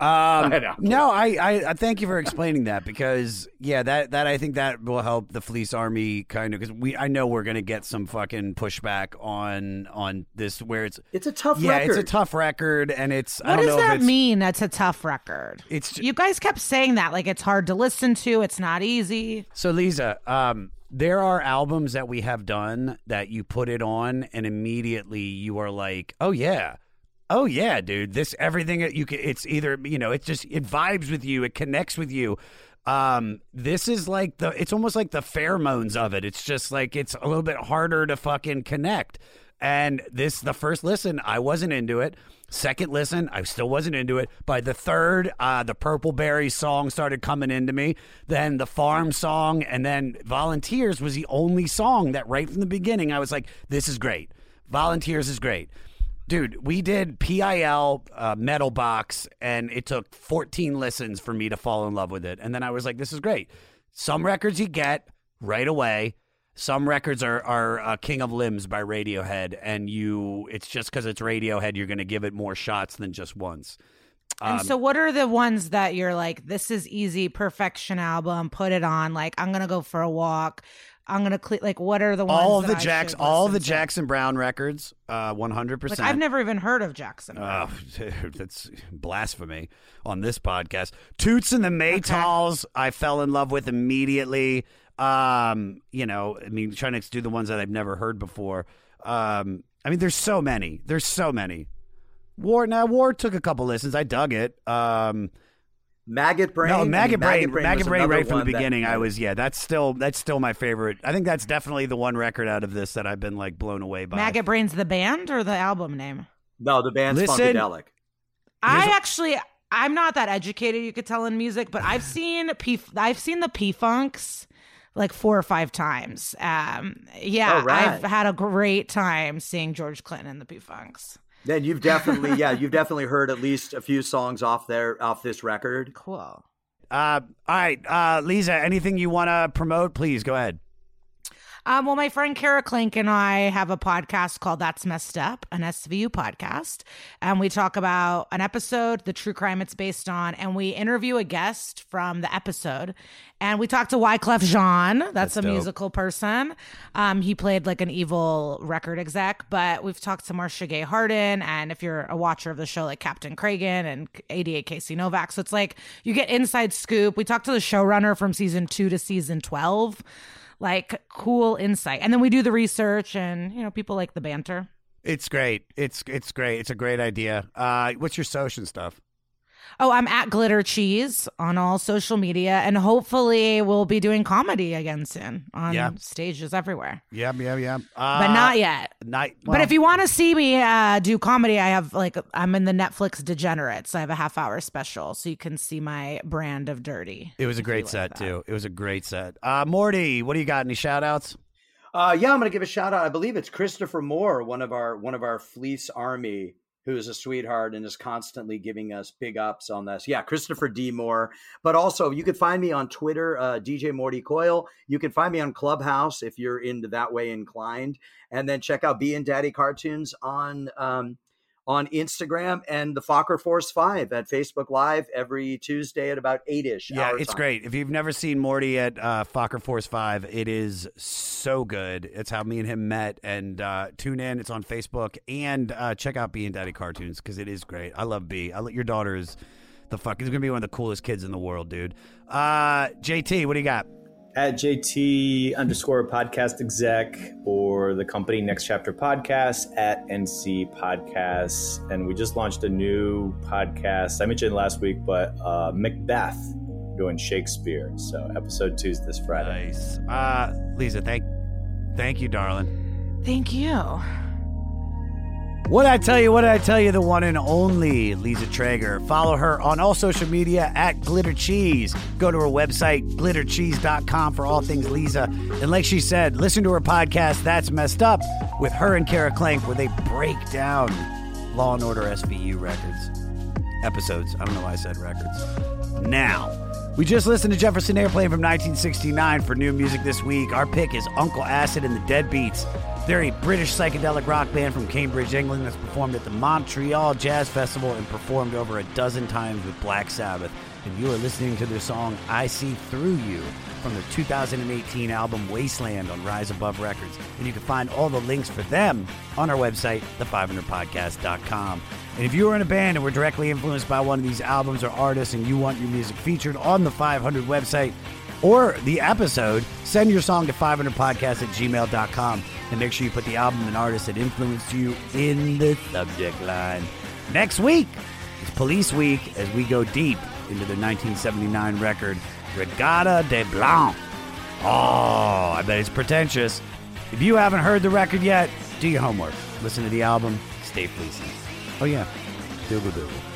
Um, I. No, I, I, I thank you for explaining that because yeah, that that I think that will help the Fleece Army kind of because we I know we're gonna get some fucking pushback on on this where it's it's a tough yeah it's a record. tough record and it's I What don't does know if that it's, mean? That's a tough record. It's you guys kept saying that like it's hard to listen to. It's not easy. So Liza, um, there are albums that we have done that you put it on and immediately you are like, oh yeah. Oh yeah, dude. This everything you can it's either, you know, it just it vibes with you, it connects with you. Um, this is like the it's almost like the pheromones of it. It's just like it's a little bit harder to fucking connect. And this the first listen, I wasn't into it. Second listen, I still wasn't into it. By the third, uh, the Purple Berry song started coming into me. Then the Farm song, and then Volunteers was the only song that right from the beginning I was like, "This is great. Volunteers is great." Dude, we did PIL uh, Metal Box, and it took 14 listens for me to fall in love with it. And then I was like, "This is great." Some records you get right away. Some records are are uh, King of Limbs by Radiohead, and you it's just because it's Radiohead, you're going to give it more shots than just once. And Um, so, what are the ones that you're like, this is easy, perfection album, put it on? Like, I'm gonna go for a walk. I'm gonna cle like, what are the ones? all of the Jacks, all the to? Jackson Browne records, uh, one hundred percent. I've never even heard of Jackson. Oh, dude, that's blasphemy on this podcast. Toots and the Maytals, I fell in love with immediately. Um, you know, I mean, trying to do the ones that I've never heard before. Um, I mean, there's so many. There's so many. War now, War took a couple listens. I dug it. Um, Maggot Brain. No, Maggot Brain. Brain Maggot Brain, right from the one that- beginning. I was, yeah, that's still that's still my favorite. I think that's definitely the one record out of this that I've been like blown away by. Maggot Brain's the band or the album name? No, the band's Listen- Funkadelic. I actually, I'm not that educated. You could tell in music, but I've seen P. I've seen the P Funks like four or five times. Um, yeah, rad. I've had a great time seeing George Clinton and the P Funks. Then you've definitely, yeah, you've definitely heard at least a few songs off there, off this record. Cool. Uh, all right, uh, Liza, anything you want to promote? Please go ahead. Um, well, my friend Kara Klenk and I have a podcast called That's Messed Up, an SVU podcast. And we talk about an episode, the true crime it's based on, and we interview a guest from the episode. And we talked to Wyclef Jean. That's, That's a dope. musical person. Um, he played like an evil record exec, but we've talked to Marcia Gay Harden. And if you're a watcher of the show, like Captain Cragen and 88 Casey Novak. So it's like you get inside scoop. We talked to the showrunner from season two to season 12 like cool insight. And then we do the research and, you know, people like the banter. It's great. It's it's great. It's a great idea. Uh, what's your social stuff? Oh, I'm at Glitter Cheese on all social media and hopefully we'll be doing comedy again soon on Yeah. stages everywhere. Yeah, yeah, yeah. Uh, but not yet. Not. but if you want to see me uh, do comedy, I have like I'm in the Netflix Degenerates. I have a half hour special, so you can see my brand of dirty. it was a great set too. It was a great set. Uh, Morty, what do you got? Any shout outs? Uh, yeah, I'm going to give a shout out. I believe it's Christopher Moore, one of our one of our Fleece Army, who is a sweetheart and is constantly giving us big ups on this. Yeah, Christopher D Moore. But also, you could find me on Twitter, uh, DJ Morty Coyle. You can find me on Clubhouse if you're into that way inclined, and then check out B and Daddy Cartoons on. Um, on Instagram and the Fokker Force Five at Facebook Live every Tuesday at about eight ish. Yeah, it's great. If you've never seen Morty at uh, Fokker Force Five, it is so good. It's how me and him met. And uh, tune in. It's on Facebook and uh, check out B and Daddy Cartoons because it is great. I love B. I, let your daughter is the fuck. He's gonna be one of the coolest kids in the world, dude. Uh, JT, what do you got? At JT underscore podcast exec or the company Next Chapter Podcast at NC Podcasts. And we just launched a new podcast. I mentioned it last week, but uh, Macbeth doing Shakespeare. So episode two is this Friday. Nice. Uh, Liza, thank, thank you, darling. Thank you. What I tell you? What I tell you? The one and only Liza Treyger. Follow her on all social media at Glitter Cheese. Go to her website, glittercheese.com, for all things Liza. And like she said, listen to her podcast, That's Messed Up, with her and Kara Klenk, where they break down Law and Order SVU records. Episodes. I don't know why I said records. Now, we just listened to Jefferson Airplane from 1969 for new music this week. Our pick is Uncle Acid and the Deadbeats. They're a British psychedelic rock band from Cambridge, England that's performed at the Montreal Jazz Festival and performed over a dozen times with Black Sabbath. And you are listening to their song I See Through You from their 2018 album Wasteland on Rise Above Records. And you can find all the links for them on our website, the500podcast.com. And if you are in a band and were directly influenced by one of these albums or artists and you want your music featured on the 500 website or the episode, send your song to 500podcast at gmail.com and make sure you put the album and artist that influenced you in the subject line. Next week is Police Week as we go deep into the 1979 record Reggatta de Blanc. Oh, I bet it's pretentious. If you haven't heard the record yet, do your homework. Listen to the album, stay fleecy. Oh, yeah. Doogle doogle.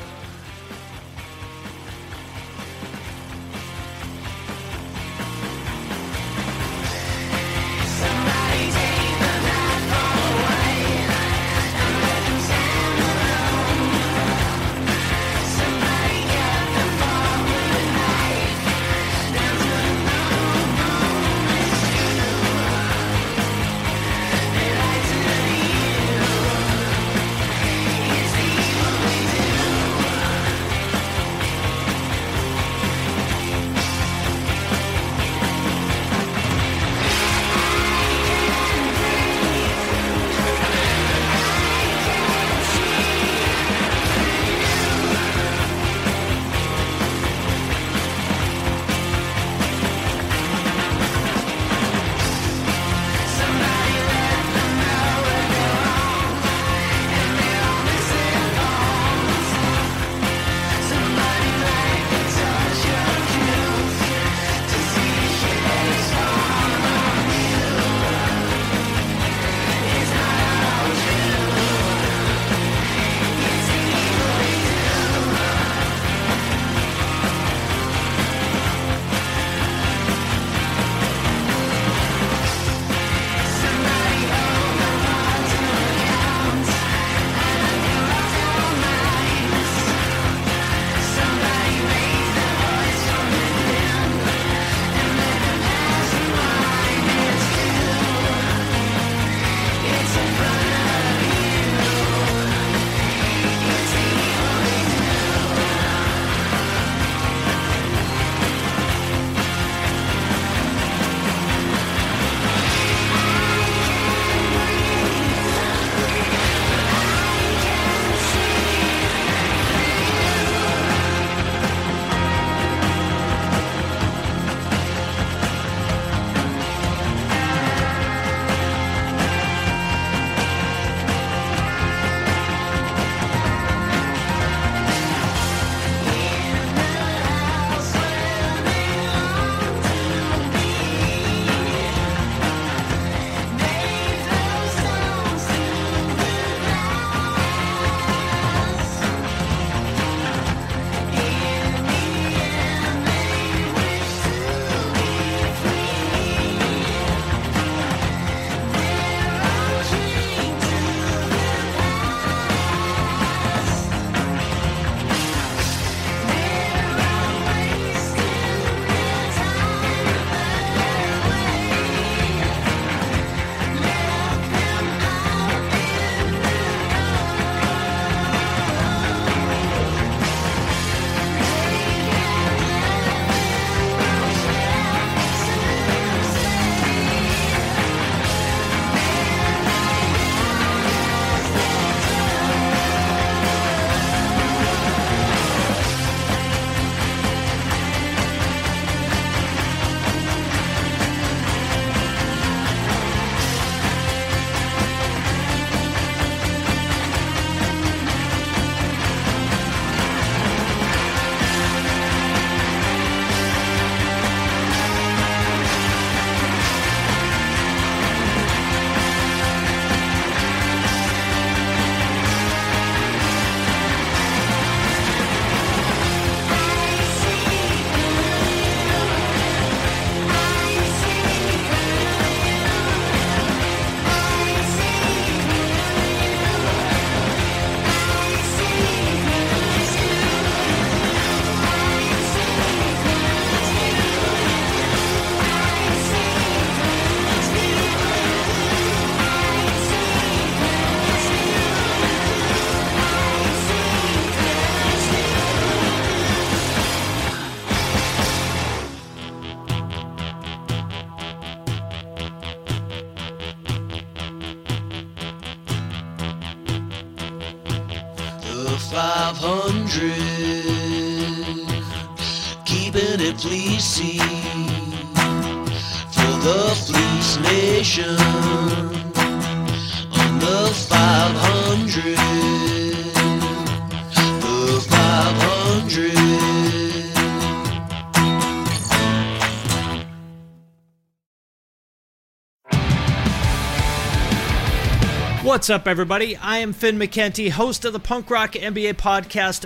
What's up, everybody? I am Finn McKenty, host of the Punk Rock MBA podcast,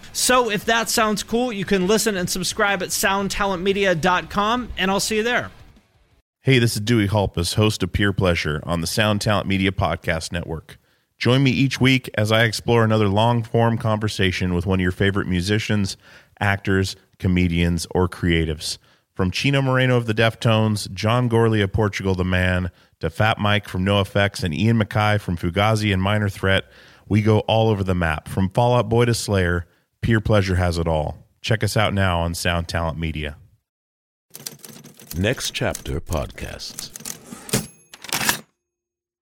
So if that sounds cool, you can listen and subscribe at soundtalentmedia.com, and I'll see you there. Hey, this is Dewey Halpus, host of Peer Pleasure on the Sound Talent Media Podcast Network. Join me each week as I explore another long form conversation with one of your favorite musicians, actors, comedians, or creatives. From Chino Moreno of the Deftones, John Gourley of Portugal the Man, to Fat Mike from NoFX and Ian MacKaye from Fugazi and Minor Threat, we go all over the map. From Fallout Boy to Slayer, Peer Pleasure has it all. Check us out now on Sound Talent Media. Next Chapter Podcasts.